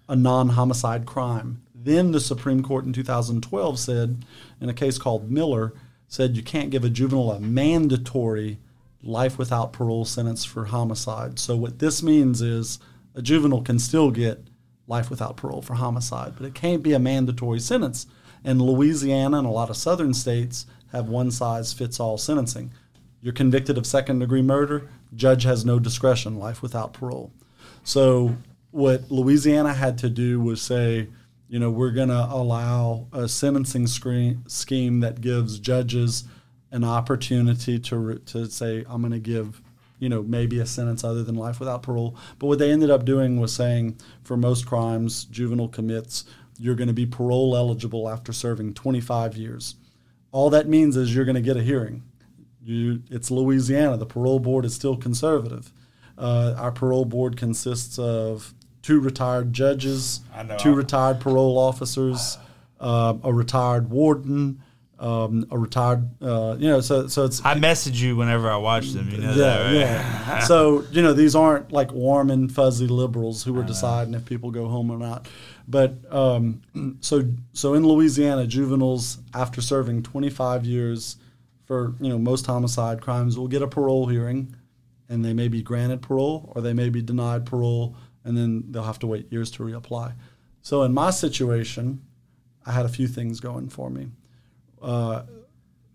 a non-homicide crime. Then the Supreme Court in 2012 said, in a case called Miller, said you can't give a juvenile a mandatory life without parole sentence for homicide. So what this means is a juvenile can still get life without parole for homicide, but it can't be a mandatory sentence. And Louisiana and a lot of southern states have one size fits all sentencing. You're convicted of second degree murder, judge has no discretion, life without parole. So what Louisiana had to do was say, you know, we're going to allow a sentencing screen, scheme that gives judges an opportunity to to say, I'm going to give, you know, maybe a sentence other than life without parole. But what they ended up doing was saying, for most crimes, juvenile commits, you're going to be parole eligible after serving 25 years. All that means is you're going to get a hearing. You, it's Louisiana. The parole board is still conservative. Uh, our parole board consists of two retired judges, two retired parole officers, uh, a retired warden, um, a retired, uh, you know, so so it's. I message you whenever I watch them. You know yeah, that, right? yeah. so you know these aren't like warm and fuzzy liberals who are deciding if people go home or not. But um, so so in Louisiana, juveniles after serving 25 years for you know most homicide crimes will get a parole hearing, and they may be granted parole or they may be denied parole and then they'll have to wait years to reapply. So in my situation, I had a few things going for me. Uh,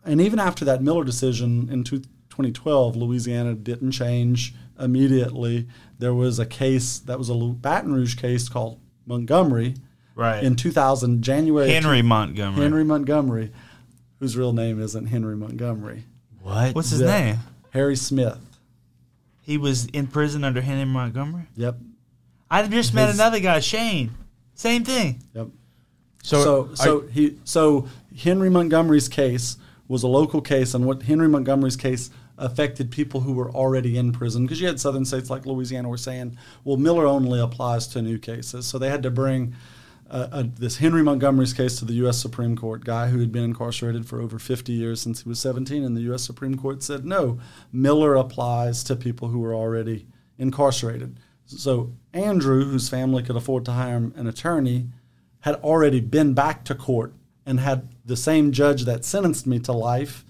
and even after that Miller decision in 2012, Louisiana didn't change immediately. There was a case that was a Baton Rouge case called Montgomery. Right. In 2000, January. Henry two, Montgomery. Henry Montgomery, whose real name isn't Henry Montgomery. What? What's his the, name? Harry Smith. He was in prison under Henry Montgomery? Yep. I just met another guy, Shane. Same thing. Yep. So so, so he so Henry Montgomery's case was a local case, and what Henry Montgomery's case affected people who were already in prison because you had southern states like Louisiana were saying, well, Miller only applies to new cases, so they had to bring. Uh, uh, this Henry Montgomery's case to the U.S. Supreme Court, guy who had been incarcerated for over 50 years since he was 17, and the U.S. Supreme Court said no, Miller applies to people who were already incarcerated. So Andrew, whose family could afford to hire an attorney, had already been back to court and had the same judge that sentenced me to life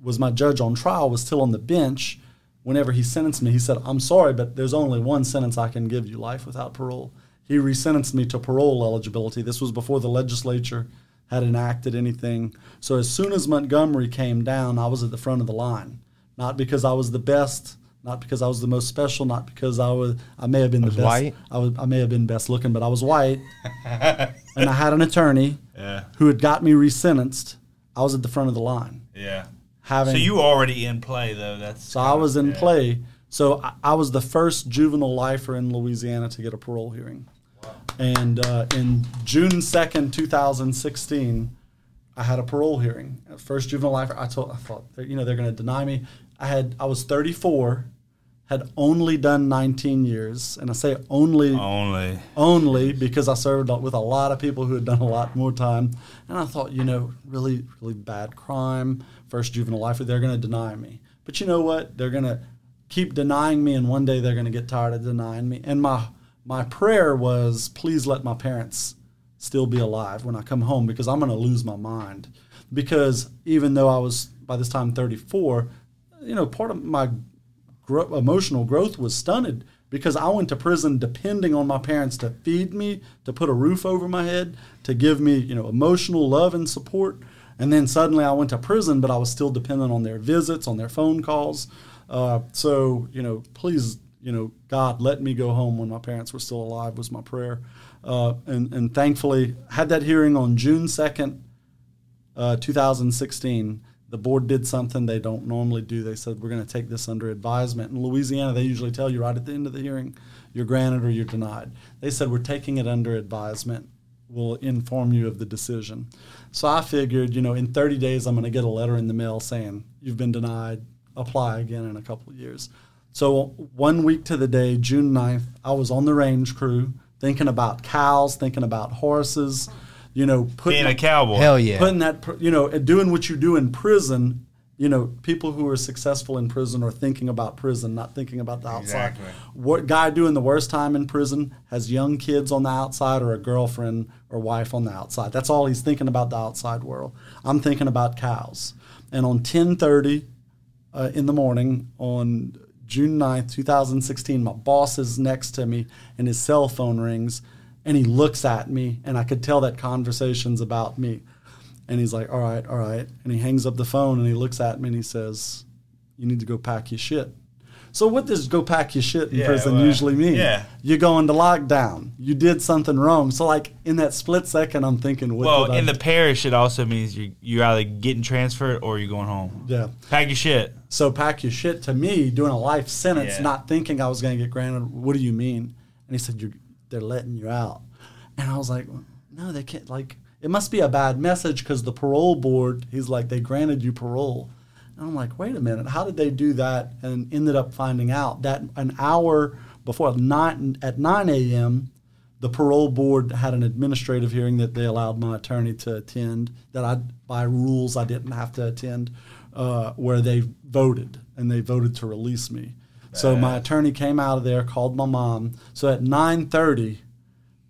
was my judge on trial was still on the bench. Whenever he sentenced me he said i'm sorry but there's only one sentence i can give you life without parole. He resentenced me to parole eligibility. This was before the legislature had enacted anything. So as soon as montgomery came down i was at the front of the line. Not because i was the best not because I was the most special, not because I was I may have been the best. White? I was I may have been best looking, but I was white, and I had an attorney yeah. who had got me resentenced. I was at the front of the line. Yeah. Having so you already in play though. That's so I was in yeah. play. So I, I, was the first juvenile lifer in Louisiana to get a parole hearing. Wow. And uh, in June second, two thousand sixteen, I had a parole hearing. First juvenile life. I told I thought you know they're going to deny me. I had I was 34, had only done 19 years, and I say only Only. only because I served with a lot of people who had done a lot more time. And I thought, you know, really, really bad crime, first juvenile life, they're going to deny me. But you know what? They're going to keep denying me, and one day they're going to get tired of denying me. And my my prayer was, please let my parents still be alive when I come home because I'm going to lose my mind. Because even though I was by this time 34, you know, part of my gro- emotional growth was stunted because I went to prison depending on my parents to feed me, to put a roof over my head, to give me, you know, emotional love and support. And then suddenly I went to prison, but I was still dependent on their visits, on their phone calls. Uh, so, you know, please, you know, God, let me go home when my parents were still alive was my prayer. Uh, and, and thankfully, had that hearing on June 2nd, uh, 2016 the board did something they don't normally do. They said, We're going to take this under advisement. In Louisiana, they usually tell you right at the end of the hearing, you're granted or you're denied. They said, We're taking it under advisement. We'll inform you of the decision. So I figured, you know, in 30 days, I'm going to get a letter in the mail saying, You've been denied, apply again in a couple of years. So one week to the day, June 9th, I was on the range crew thinking about cows, thinking about horses you know, putting being a cowboy. Hell yeah. Putting that, you know, doing what you do in prison. You know, people who are successful in prison are thinking about prison, not thinking about the outside. Exactly. What guy doing the worst time in prison has young kids on the outside or a girlfriend or wife on the outside. That's all he's thinking about the outside world. I'm thinking about cows. And on 10:30 uh, in the morning on June 9th, 2016, my boss is next to me and his cell phone rings and he looks at me and I could tell that conversation's about me. And he's like, "All right, all right." And he hangs up the phone and he looks at me and he says, "You need to go pack your shit." So what does go pack your shit in yeah, prison well, usually mean? yeah you're going to lockdown. You did something wrong. So like in that split second, I'm thinking, what well, in I the parish, it also means you you're either getting transferred or you're going home. Yeah. Pack your shit. So pack your shit to me, doing a life sentence, yeah. not thinking I was going to get granted. What do you mean? And he said, you're they're letting you out. And I was like, no, they can't. Like, it must be a bad message because the parole board, he's like, they granted you parole. And I'm like, wait a minute, how did they do that? And ended up finding out that an hour before nine at 9 a.m., the parole board had an administrative hearing that they allowed my attorney to attend. That I, by rules, I didn't have to attend, uh, where they voted and they voted to release me. So my attorney came out of there, called my mom. So at 9:30,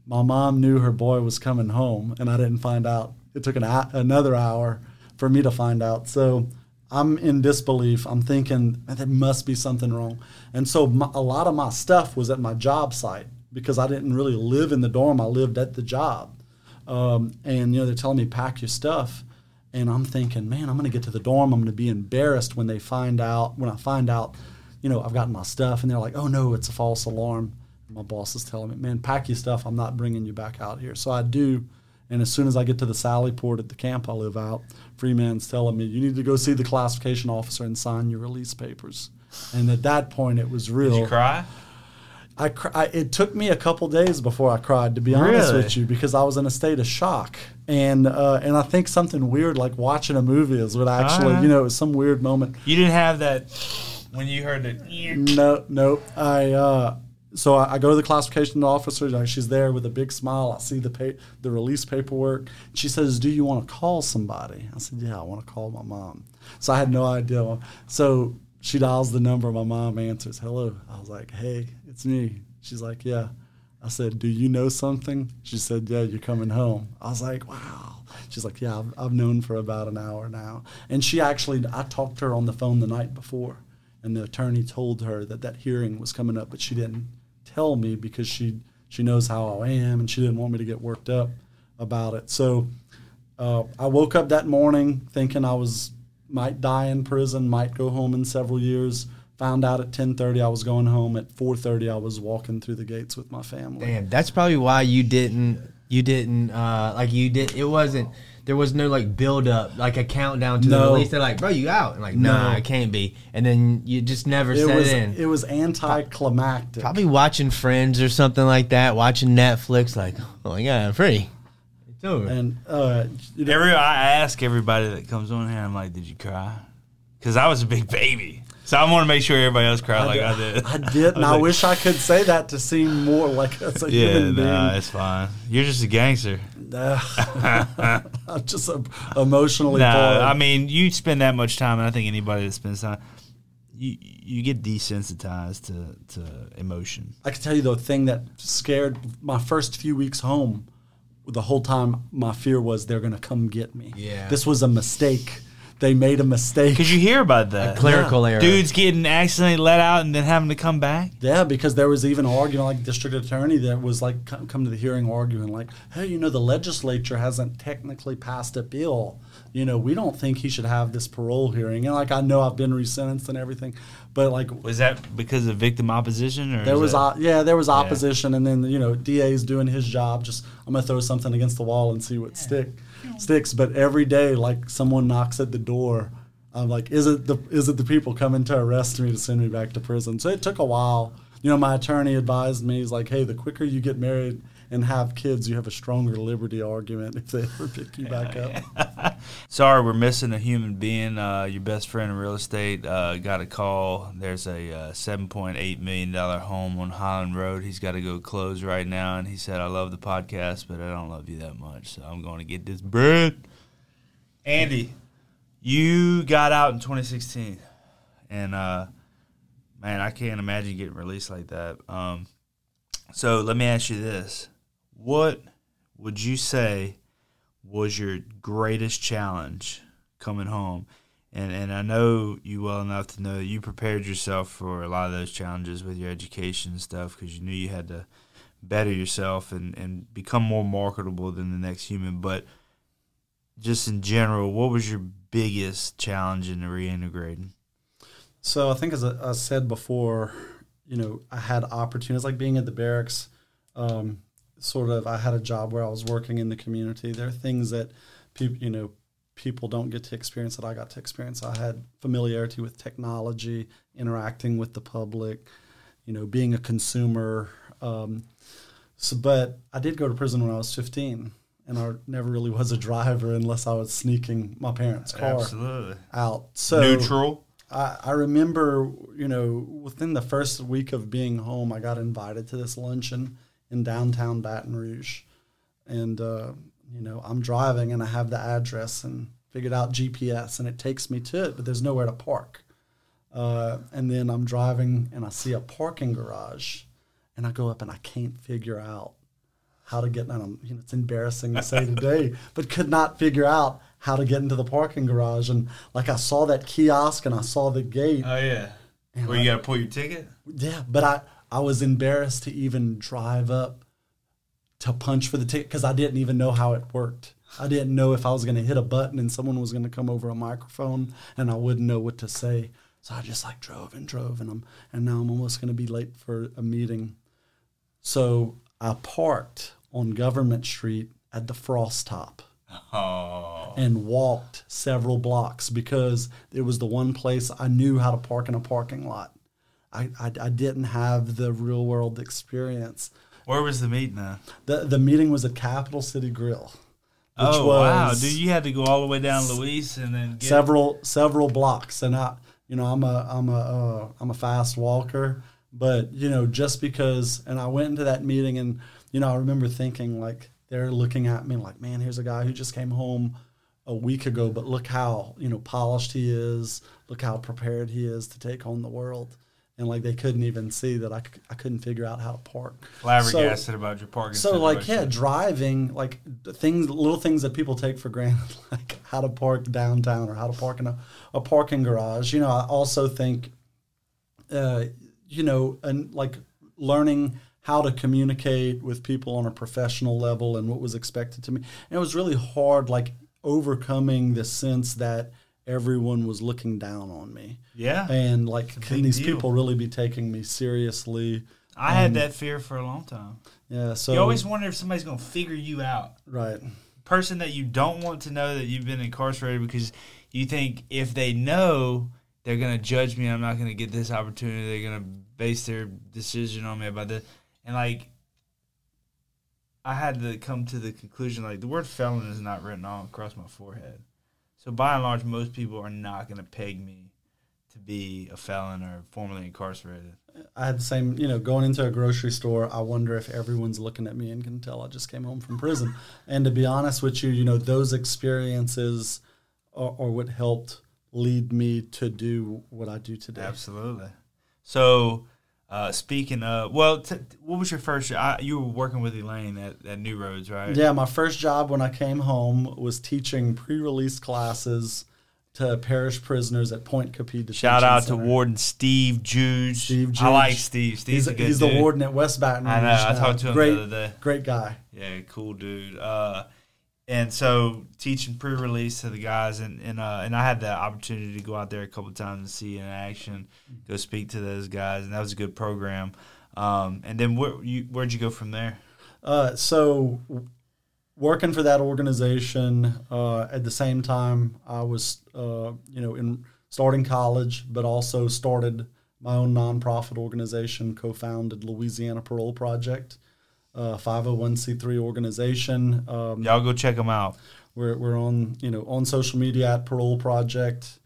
my mom knew her boy was coming home, and I didn't find out. It took an another hour for me to find out. So I'm in disbelief. I'm thinking there must be something wrong. And so my, a lot of my stuff was at my job site because I didn't really live in the dorm. I lived at the job. Um, and you know they're telling me pack your stuff, and I'm thinking, man, I'm going to get to the dorm. I'm going to be embarrassed when they find out. When I find out, you know, I've gotten my stuff, and they're like, oh no, it's a false alarm my boss is telling me, man, pack your stuff. I'm not bringing you back out here. So I do. And as soon as I get to the Sally Port at the camp I live out, Freeman's telling me, you need to go see the classification officer and sign your release papers. And at that point, it was real. Did you cry? I, I, it took me a couple days before I cried, to be honest with you, because I was in a state of shock, and uh, and I think something weird like watching a movie is what actually, uh-huh. you know, it was some weird moment. You didn't have that when you heard it. No, no, I uh, so I, I, go to the classification officer. She's there with a big smile. I see the pay, the release paperwork. She says, "Do you want to call somebody?" I said, "Yeah, I want to call my mom." So I had no idea. So she dials the number. My mom answers, "Hello." I was like, "Hey, it's me." She's like, "Yeah." I said, "Do you know something?" She said, "Yeah, you're coming home." I was like, "Wow." She's like, "Yeah, I've, I've known for about an hour now." And she actually, I talked to her on the phone the night before, and the attorney told her that that hearing was coming up, but she didn't tell me because she she knows how I am and she didn't want me to get worked up about it. So uh, I woke up that morning thinking I was might die in prison, might go home in several years. Found out at 10:30 I was going home. At 4:30 I was walking through the gates with my family. Damn, that's probably why you didn't you didn't uh, like you did. It wasn't there was no like build up, like a countdown to no. the release. They're like, bro, you out. And like, no. nah, it can't be. And then you just never it set was, in. It was anticlimactic. Probably watching Friends or something like that, watching Netflix, like, oh my god, I'm free. Dude. And uh, you know, Every I ask everybody that comes on here, I'm like, "Did you cry?" Because I was a big baby, so I want to make sure everybody else cried like I did. I did, and was I, like, wish I could say that to seem more like as a Yeah, human being. nah, it's fine. You're just a gangster. I'm just uh, emotionally Nah, bored. I mean, you spend that much time, and I think anybody that spends time, you you get desensitized to to emotion. I can tell you the thing that scared my first few weeks home. The whole time, my fear was they're going to come get me. Yeah. this was a mistake. They made a mistake. Because you hear about that. Clerical error. Dudes getting accidentally let out and then having to come back. Yeah, because there was even an argument, like district attorney that was like come, come to the hearing arguing, like, hey, you know, the legislature hasn't technically passed a bill. You know, we don't think he should have this parole hearing. And like, I know I've been resentenced and everything, but like, Was that because of victim opposition, or there is was, that- o- yeah, there was opposition, and then you know, DA's doing his job. Just I'm gonna throw something against the wall and see what stick sticks. But every day, like someone knocks at the door. I'm like, is it the is it the people coming to arrest me to send me back to prison? So it took a while. You know, my attorney advised me, he's like, hey, the quicker you get married and have kids, you have a stronger liberty argument if they ever pick you back up. Sorry, we're missing a human being. Uh, your best friend in real estate uh, got a call. There's a uh, $7.8 million home on Highland Road. He's got to go close right now. And he said, I love the podcast, but I don't love you that much. So I'm going to get this bread. Andy, you got out in 2016. And, uh, man, I can't imagine getting released like that. Um, so let me ask you this What would you say was your greatest challenge coming home? And and I know you well enough to know that you prepared yourself for a lot of those challenges with your education and stuff because you knew you had to better yourself and, and become more marketable than the next human. But just in general, what was your biggest challenge in reintegrating? So I think, as I, I said before, you know, I had opportunities like being at the barracks. Um, sort of, I had a job where I was working in the community. There are things that people, you know, people don't get to experience that I got to experience. I had familiarity with technology, interacting with the public, you know, being a consumer. Um, so, but I did go to prison when I was 15, and I never really was a driver unless I was sneaking my parents' car Absolutely. out. So Neutral. I, I remember, you know, within the first week of being home, I got invited to this luncheon in downtown Baton Rouge. And, uh, you know, I'm driving and I have the address and figured out GPS and it takes me to it, but there's nowhere to park. Uh, and then I'm driving and I see a parking garage and I go up and I can't figure out how to get and I'm, you know, it's embarrassing to say today, but could not figure out how to get into the parking garage. And like I saw that kiosk and I saw the gate. Oh, yeah. And Where I- you got to pull your ticket? yeah, but I, I was embarrassed to even drive up to punch for the ticket because I didn't even know how it worked. I didn't know if I was going to hit a button and someone was going to come over a microphone and I wouldn't know what to say. So I just like drove and drove and I'm and now I'm almost going to be late for a meeting. So I parked on Government Street at the Frostop Oh. and walked several blocks because it was the one place I knew how to park in a parking lot. I, I, I didn't have the real world experience. Where was the meeting? The, the meeting was at Capital City Grill, which oh wow, dude! You had to go all the way down Luis and then get several several blocks. And I, you know, I'm a I'm a uh, I'm a fast walker, but you know, just because. And I went into that meeting, and you know, I remember thinking like they're looking at me like, man, here's a guy who just came home a week ago, but look how you know polished he is. Look how prepared he is to take on the world. And like they couldn't even see that I, c- I couldn't figure out how to park. flabbergasted about your parking. So like yeah, driving like things, little things that people take for granted, like how to park downtown or how to park in a, a parking garage. You know, I also think, uh, you know, and like learning how to communicate with people on a professional level and what was expected to me. And it was really hard, like overcoming the sense that everyone was looking down on me. yeah, And like, can these deal. people really be taking me seriously? I had that fear for a long time. Yeah. So you always wonder if somebody's going to figure you out. right. Person that you don't want to know that you've been incarcerated because you think if they know, they're going to judge me. I'm not going to get this opportunity. They're going to base their decision on me about this. And like, I had to come to the conclusion like the word felon is not written all across my forehead. So by and large, most people are not going to peg me to be a felon or formerly incarcerated. I had the same, you know, going into a grocery store, I wonder if everyone's looking at me and can tell I just came home from prison. And to be honest with you, you know, those experiences are, are what helped lead me to do what I do today. Absolutely. So, uh, speaking of, well, t- what was your first? I, you were working with Elaine at, at New Roads, right? Yeah, my first job when I came home was teaching pre-release classes to parish prisoners at Pointe Coupee. Detention Shout out Center. to Warden Steve Juge. Steve I like Juge. Steve. Steve's He's, a good he's the warden at West Baton Rouge. I know. I now. talked to him great, the other day. Great guy. Yeah, cool dude. Uh, and so teaching pre-release to the guys, and and uh, and I had the opportunity to go out there a couple times and see in action, go speak to those guys, and that was a good program. Um, and then where you where'd you go from there? Uh, so, working for that organization uh, at the same time, I was, uh, you know, in starting college, but also started my own nonprofit organization, co-founded Louisiana Parole Project, uh, 501c3 organization. Um, Y'all go check them out. We're, we're on, you know, on social media at Parole Project,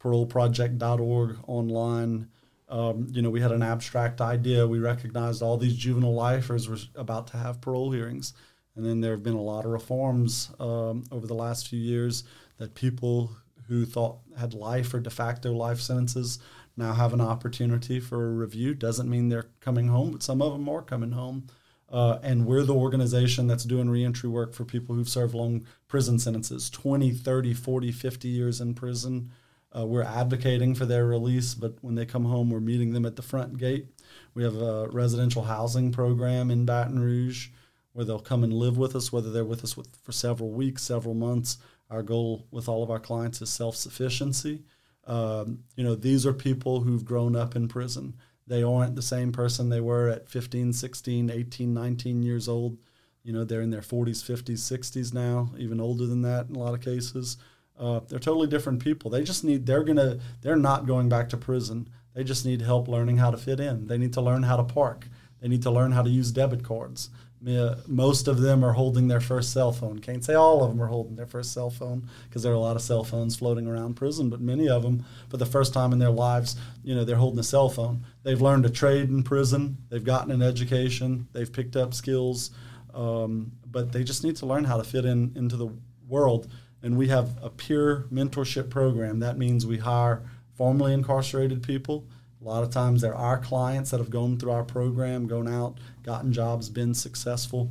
paroleproject.org online. Um, you know, we had an abstract idea. We recognized all these juvenile lifers were about to have parole hearings. And then there have been a lot of reforms um, over the last few years that people who thought had life or de facto life sentences now have an opportunity for a review. Doesn't mean they're coming home, but some of them are coming home. Uh, and we're the organization that's doing reentry work for people who've served long prison sentences 20, 30, 40, 50 years in prison. Uh, we're advocating for their release, but when they come home, we're meeting them at the front gate. We have a residential housing program in Baton Rouge where they'll come and live with us, whether they're with us with, for several weeks, several months. Our goal with all of our clients is self sufficiency. Um, you know, these are people who've grown up in prison. They aren't the same person they were at 15, 16, 18, 19 years old. You know, they're in their 40s, 50s, 60s now, even older than that in a lot of cases. Uh, they're totally different people. They just need, they're to, they're not going back to prison. They just need help learning how to fit in. They need to learn how to park. They need to learn how to use debit cards. Uh, most of them are holding their first cell phone. Can't say all of them are holding their first cell phone because there are a lot of cell phones floating around prison, but many of them, for the first time in their lives, you know, they're holding a cell phone. They've learned a trade in prison. They've gotten an education. They've picked up skills, um, but they just need to learn how to fit in into the world. And we have a peer mentorship program. That means we hire formerly incarcerated people. A lot of times there are clients that have gone through our program, gone out, gotten jobs, been successful.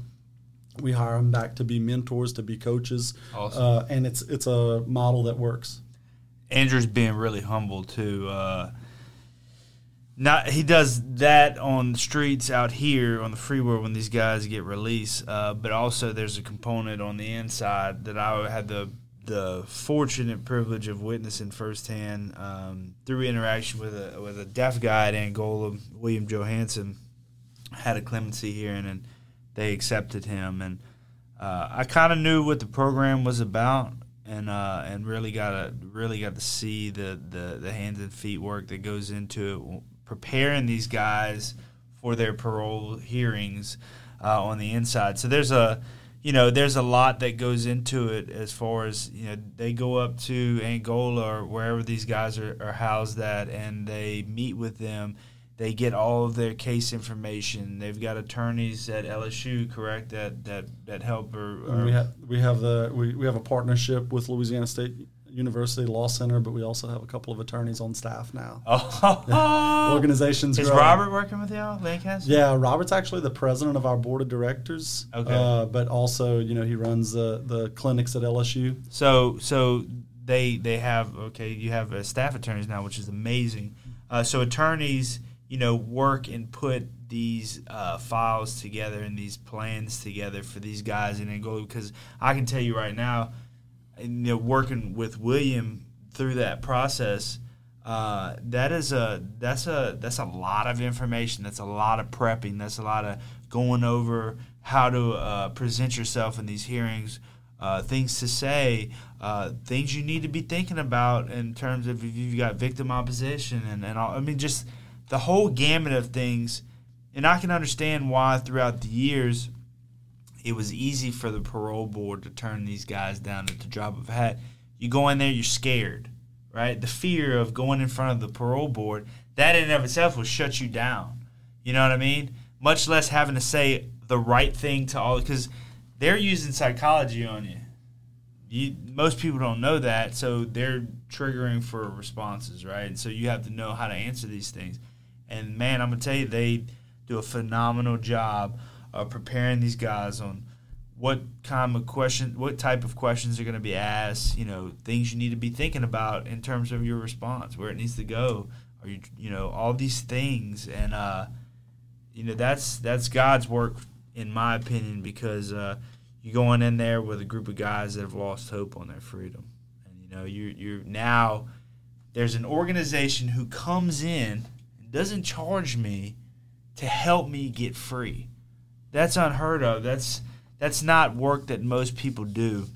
We hire them back to be mentors, to be coaches, Awesome. uh, and it's it's a model that works. Andrew's being really humble too. Uh, not he does that on the streets out here on the free world when these guys get released, uh, but also there's a component on the inside that I had the the fortunate privilege of witnessing firsthand um, through interaction with a with a deaf guy at Angola, William Johansson, had a clemency hearing and they accepted him and uh, I kind of knew what the program was about and uh, and really got to really got to see the, the the hands and feet work that goes into it, preparing these guys for their parole hearings uh, on the inside. So there's a you know there's a lot that goes into it as far as you know they go up to Angola or wherever these guys are, are housed at and they meet with them. They get all of their case information. They've got attorneys at LSU, correct? That that that help or, And we have we have the we, we have a partnership with Louisiana State University Law Center, but we also have a couple of attorneys on staff now. Oh, Organizations. Is growing. Robert working with y'all, Lancaster? Yeah, Robert's actually the president of our board of directors. Okay. Uh, but also, you know, he runs the the clinics at LSU. So so they they have okay, you have uh, staff attorneys now, which is amazing. Uh, so attorneys, you know, work and put these uh, files together and these plans together for these guys and then go because I can tell you right now, you know, working with William through that process. Uh, that is a that's a that's a lot of information. That's a lot of prepping. That's a lot of going over how to uh, present yourself in these hearings, uh, things to say, uh, things you need to be thinking about in terms of if you've got victim opposition and, and all. I mean, just the whole gamut of things. And I can understand why throughout the years, it was easy for the parole board to turn these guys down at the drop of a hat. You go in there, you're scared, right? The fear of going in front of the parole board, that in and of itself will shut you down. You know what I mean? Much less having to say the right thing to all, because they're using psychology on you. You, most people don't know that, so they're triggering for responses, right? And so you have to know how to answer these things. And man, I'm gonna tell you, they do a phenomenal job of preparing these guys on what kind of question, what type of questions are going to be asked. You know, things you need to be thinking about in terms of your response, where it needs to go, or you, you know, all these things, and uh, you know, that's that's God's work, in my opinion, because uh, you're going in there with a group of guys that have lost hope on their freedom, and you know, you you're now there's an organization who comes in and doesn't charge me to help me get free. That's unheard of. That's that's not work that most people do.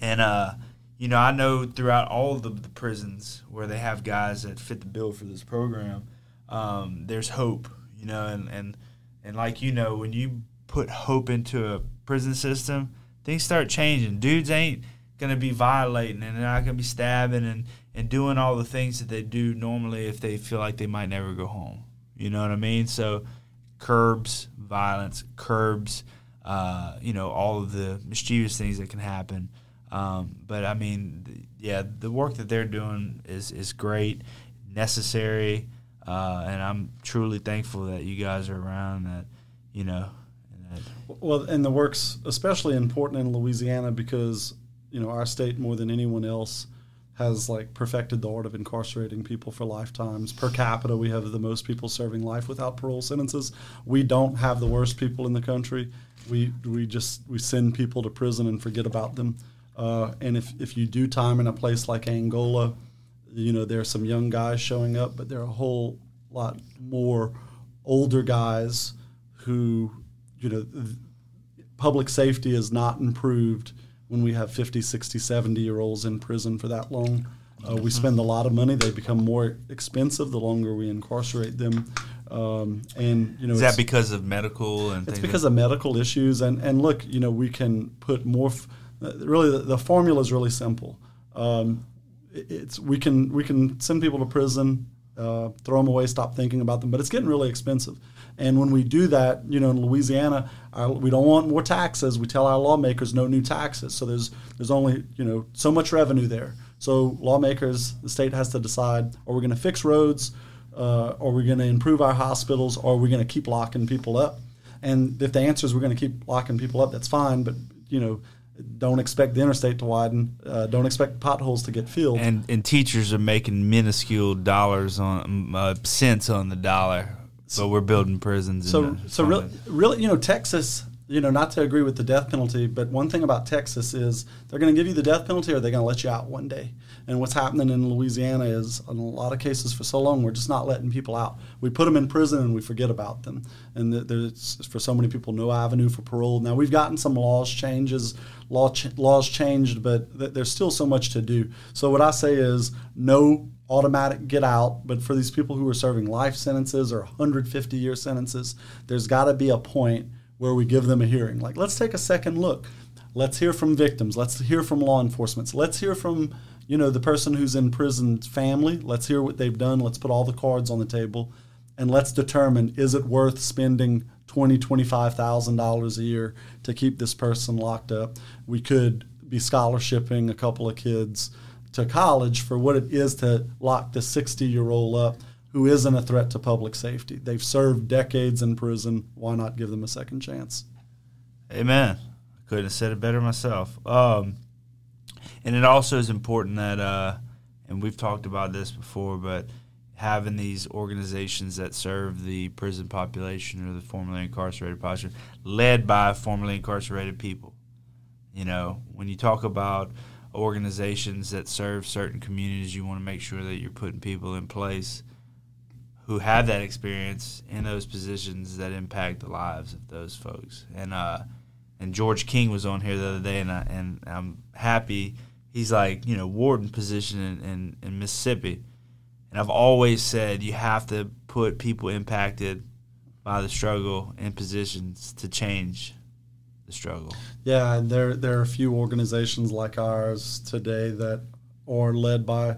And uh, you know, I know throughout all the, the, prisons where they have guys that fit the bill for this program, um, there's hope. You know, and and and like you know, when you put hope into a prison system, things start changing. Dudes ain't gonna be violating and they're not gonna be stabbing and and doing all the things that they do normally if they feel like they might never go home. You know what I mean? So curbs violence, curbs, uh, you know, all of the mischievous things that can happen. Um, but I mean, yeah, the work that they're doing is is great, necessary, uh, and I'm truly thankful that you guys are around. That you know. That well, and the work's especially important in Louisiana because you know our state more than anyone else has like perfected the art of incarcerating people for lifetimes. Per capita, we have the most people serving life without parole sentences. We don't have the worst people in the country. We we just we send people to prison and forget about them. Uh, and if if you do time in a place like Angola, you know there are some young guys showing up, but there are a whole lot more older guys who you know public safety is not improved when we have 50, 60, 70 year olds in prison for that long. Uh, we spend a lot of money. They become more expensive the longer we incarcerate them. Um, and you know, is that because of medical and it's because of medical issues. And and look, you know, we can put more. F- uh, really, the, the, formula is really simple. Um, it's we can we can send people to prison, uh, throw them away, stop thinking about them, but it's getting really expensive. And when we do that, you know, in Louisiana, our, we don't want more taxes. We tell our lawmakers no new taxes. So there's there's only you know so much revenue there. So lawmakers, the state has to decide: are we going to fix roads, uh, are we going to improve our hospitals, or are we going to keep locking people up? And if the answer is we're going to keep locking people up, that's fine. But you know, don't expect the interstate to widen. Uh, don't expect potholes to get filled. And and teachers are making minuscule dollars on uh, cents on the dollar so we're building prisons. So so really, really, you know, Texas. You know, not to agree with the death penalty, but one thing about Texas is they're going to give you the death penalty, or they're going to let you out one day. And what's happening in Louisiana is, in a lot of cases, for so long, we're just not letting people out. We put them in prison and we forget about them. And there's, for so many people, no avenue for parole. Now we've gotten some laws changes, law ch- laws changed, but th- there's still so much to do. So what I say is, no automatic get out, but for these people who are serving life sentences or 150 year sentences, there's got to be a point where we give them a hearing. Like, let's take a second look. Let's hear from victims. Let's hear from law enforcement. Let's hear from you know the person who's in prison's family. Let's hear what they've done. Let's put all the cards on the table, and let's determine is it worth spending twenty twenty five thousand dollars a year to keep this person locked up. We could be scholarshiping a couple of kids to college for what it is to lock the 60 year old up who isn't a threat to public safety. They've served decades in prison. Why not give them a second chance? Amen. I couldn't have said it better myself. Um, and it also is important that, uh, and we've talked about this before, but having these organizations that serve the prison population or the formerly incarcerated population led by formerly incarcerated people. You know, when you talk about organizations that serve certain communities, you want to make sure that you're putting people in place who have that experience in those positions that impact the lives of those folks. And uh, and George King was on here the other day, and I, and I'm happy. He's like you know warden position in, in, in Mississippi, and I've always said you have to put people impacted by the struggle in positions to change struggle. Yeah, and there there are a few organizations like ours today that are led by,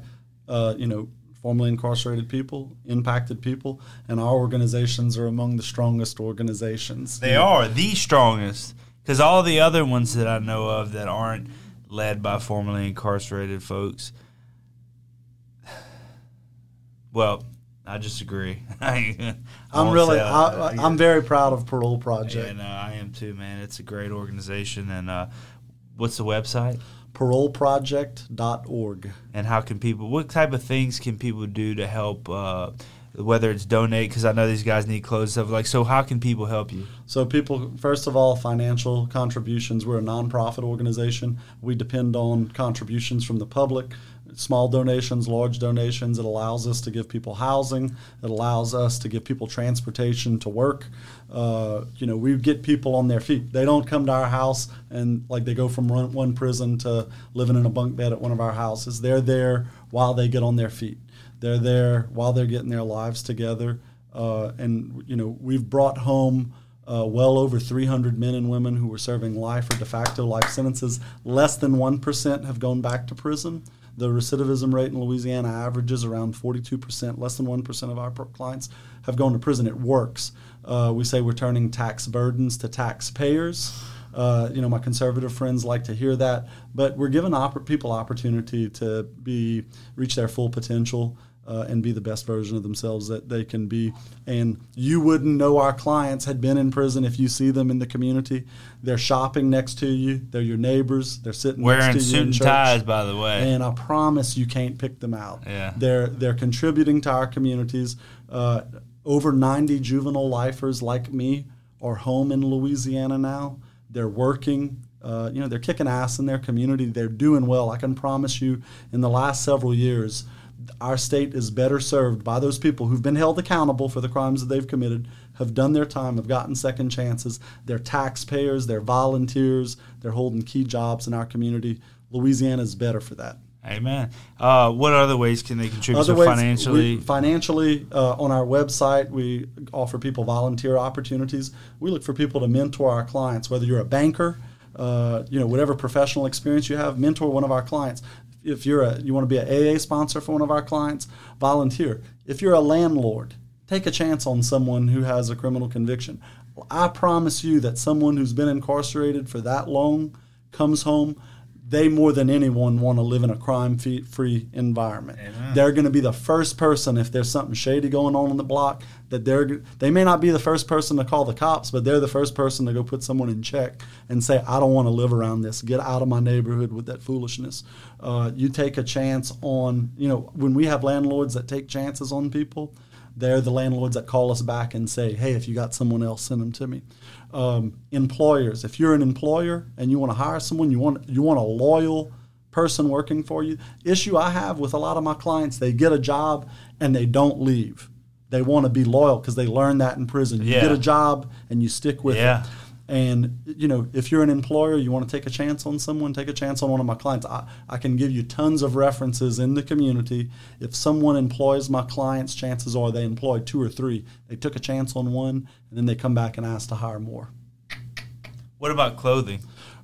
uh, you know, formerly incarcerated people, impacted people, and our organizations are among the strongest organizations. They are the strongest because all the other ones that I know of that aren't led by formerly incarcerated folks. Well, I just agree. I I'm really, I, yeah. I'm very proud of Parole Yeah, Project. no, I am too, man. It's a great organization. And uh, what's the website? ParoleProject.org. And how can people? What type of things can people do to help? Uh, whether it's donate, because I know these guys need clothes stuff. Like, so how can people help you? So, people, first of all, financial contributions. We're a nonprofit organization. We depend on contributions from the public, small donations, large donations. It allows us to give people housing. It allows us to give people transportation to work. Uh, you know, we get people on their feet. They don't come to our house and like they go from one, one prison to living in a bunk bed at one of our houses. They're there while they get on their feet. They're there while they're getting their lives together. Uh, and, you know, we've brought home uh, well over 300 men and women who were serving life or de facto life sentences. Less than 1% have gone back to prison. The recidivism rate in Louisiana averages around 42%. Less than 1% of our clients have gone to prison. It works. Uh, we say we're turning tax burdens to taxpayers. Uh, you know, my conservative friends like to hear that, but we're giving oppor- people opportunity to be reach their full potential uh, and be the best version of themselves that they can be. And you wouldn't know our clients had been in prison if you see them in the community. They're shopping next to you. They're your neighbors. They're sitting Wearing next to you suit and church. ties, by the way. And I promise you can't pick them out. Yeah. They're they're contributing to our communities. Uh, over 90 juvenile lifers like me are home in Louisiana now. They're working. Uh, you know, they're kicking ass in their community. They're doing well. I can promise you, in the last several years, our state is better served by those people who've been held accountable for the crimes that they've committed, have done their time, have gotten second chances. They're taxpayers, they're volunteers, they're holding key jobs in our community. Louisiana is better for that. Amen. Uh, what other ways can they contribute? Other so ways, financially, we, financially uh, on our website, we offer people volunteer opportunities. We look for people to mentor our clients, whether you're a banker, uh, you know, whatever professional experience you have, mentor one of our clients. If you're a, you want to be an AA sponsor for one of our clients, volunteer. If you're a landlord, take a chance on someone who has a criminal conviction. I promise you that someone who's been incarcerated for that long comes home they more than anyone want to live in a crime free environment. Amen. They're going to be the first person if there's something shady going on in the block that they're they may not be the first person to call the cops, but they're the first person to go put someone in check and say, "I don't want to live around this. Get out of my neighborhood with that foolishness." Uh, you take a chance on you know when we have landlords that take chances on people. They're the landlords that call us back and say, "Hey, if you got someone else, send them to me." Um, employers, if you're an employer and you want to hire someone, you want you want a loyal person working for you. Issue I have with a lot of my clients, they get a job and they don't leave. They want to be loyal because they learned that in prison. You get a job and you stick with Yeah. it. And you know, if you're an employer, you want to take a chance on someone, take a chance on one of my clients. I, I can give you tons of references in the community. If someone employs my clients, chances are they employ two or three. They took a chance on one, and then they come back and ask to hire more. what about clothing?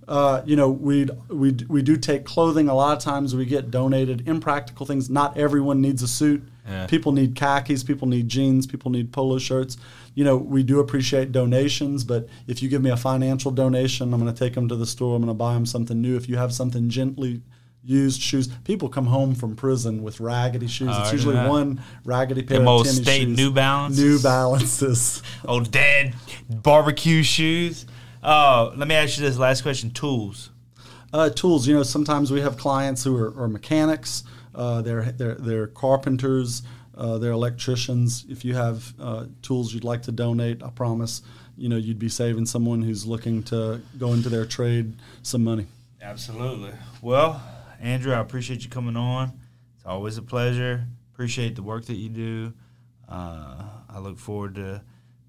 Uh, you know, we we we do take clothing. A lot of times we get donated impractical things. Not everyone needs a suit. Yeah. People need khakis. People need jeans. People need polo shirts. You know, we do appreciate donations, but if you give me a financial donation, I'm going to take them to the store. I'm going to buy them something new. If you have something gently used shoes, people come home from prison with raggedy shoes. Oh, it's usually that. one raggedy pair Them of tennis state shoes. New Balances? New Balances. Old dad barbecue shoes. Oh, let me ask you this last question: tools. Uh, tools. You know, sometimes we have clients who are, are mechanics. Uh, they're, they're they're carpenters. Uh, they're electricians. If you have uh, tools you'd like to donate, I promise, you know, you'd be saving someone who's looking to go into their trade some money. Absolutely. Well, Andrew, I appreciate you coming on. It's always a pleasure. Appreciate the work that you do. Uh, I look forward to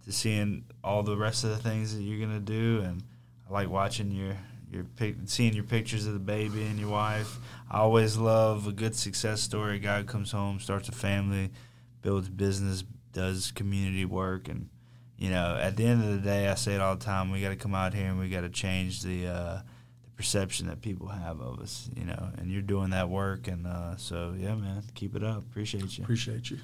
to seeing all the rest of the things that you're gonna do, and I like watching your your seeing your pictures of the baby and your wife. I always love a good success story. A guy comes home, starts a family, builds business, does community work, and you know, at the end of the day, I say it all the time. We got to come out here and we got to change the uh, the perception that people have of us. You know, and you're doing that work, and uh, so yeah, man, keep it up. Appreciate you. Appreciate you.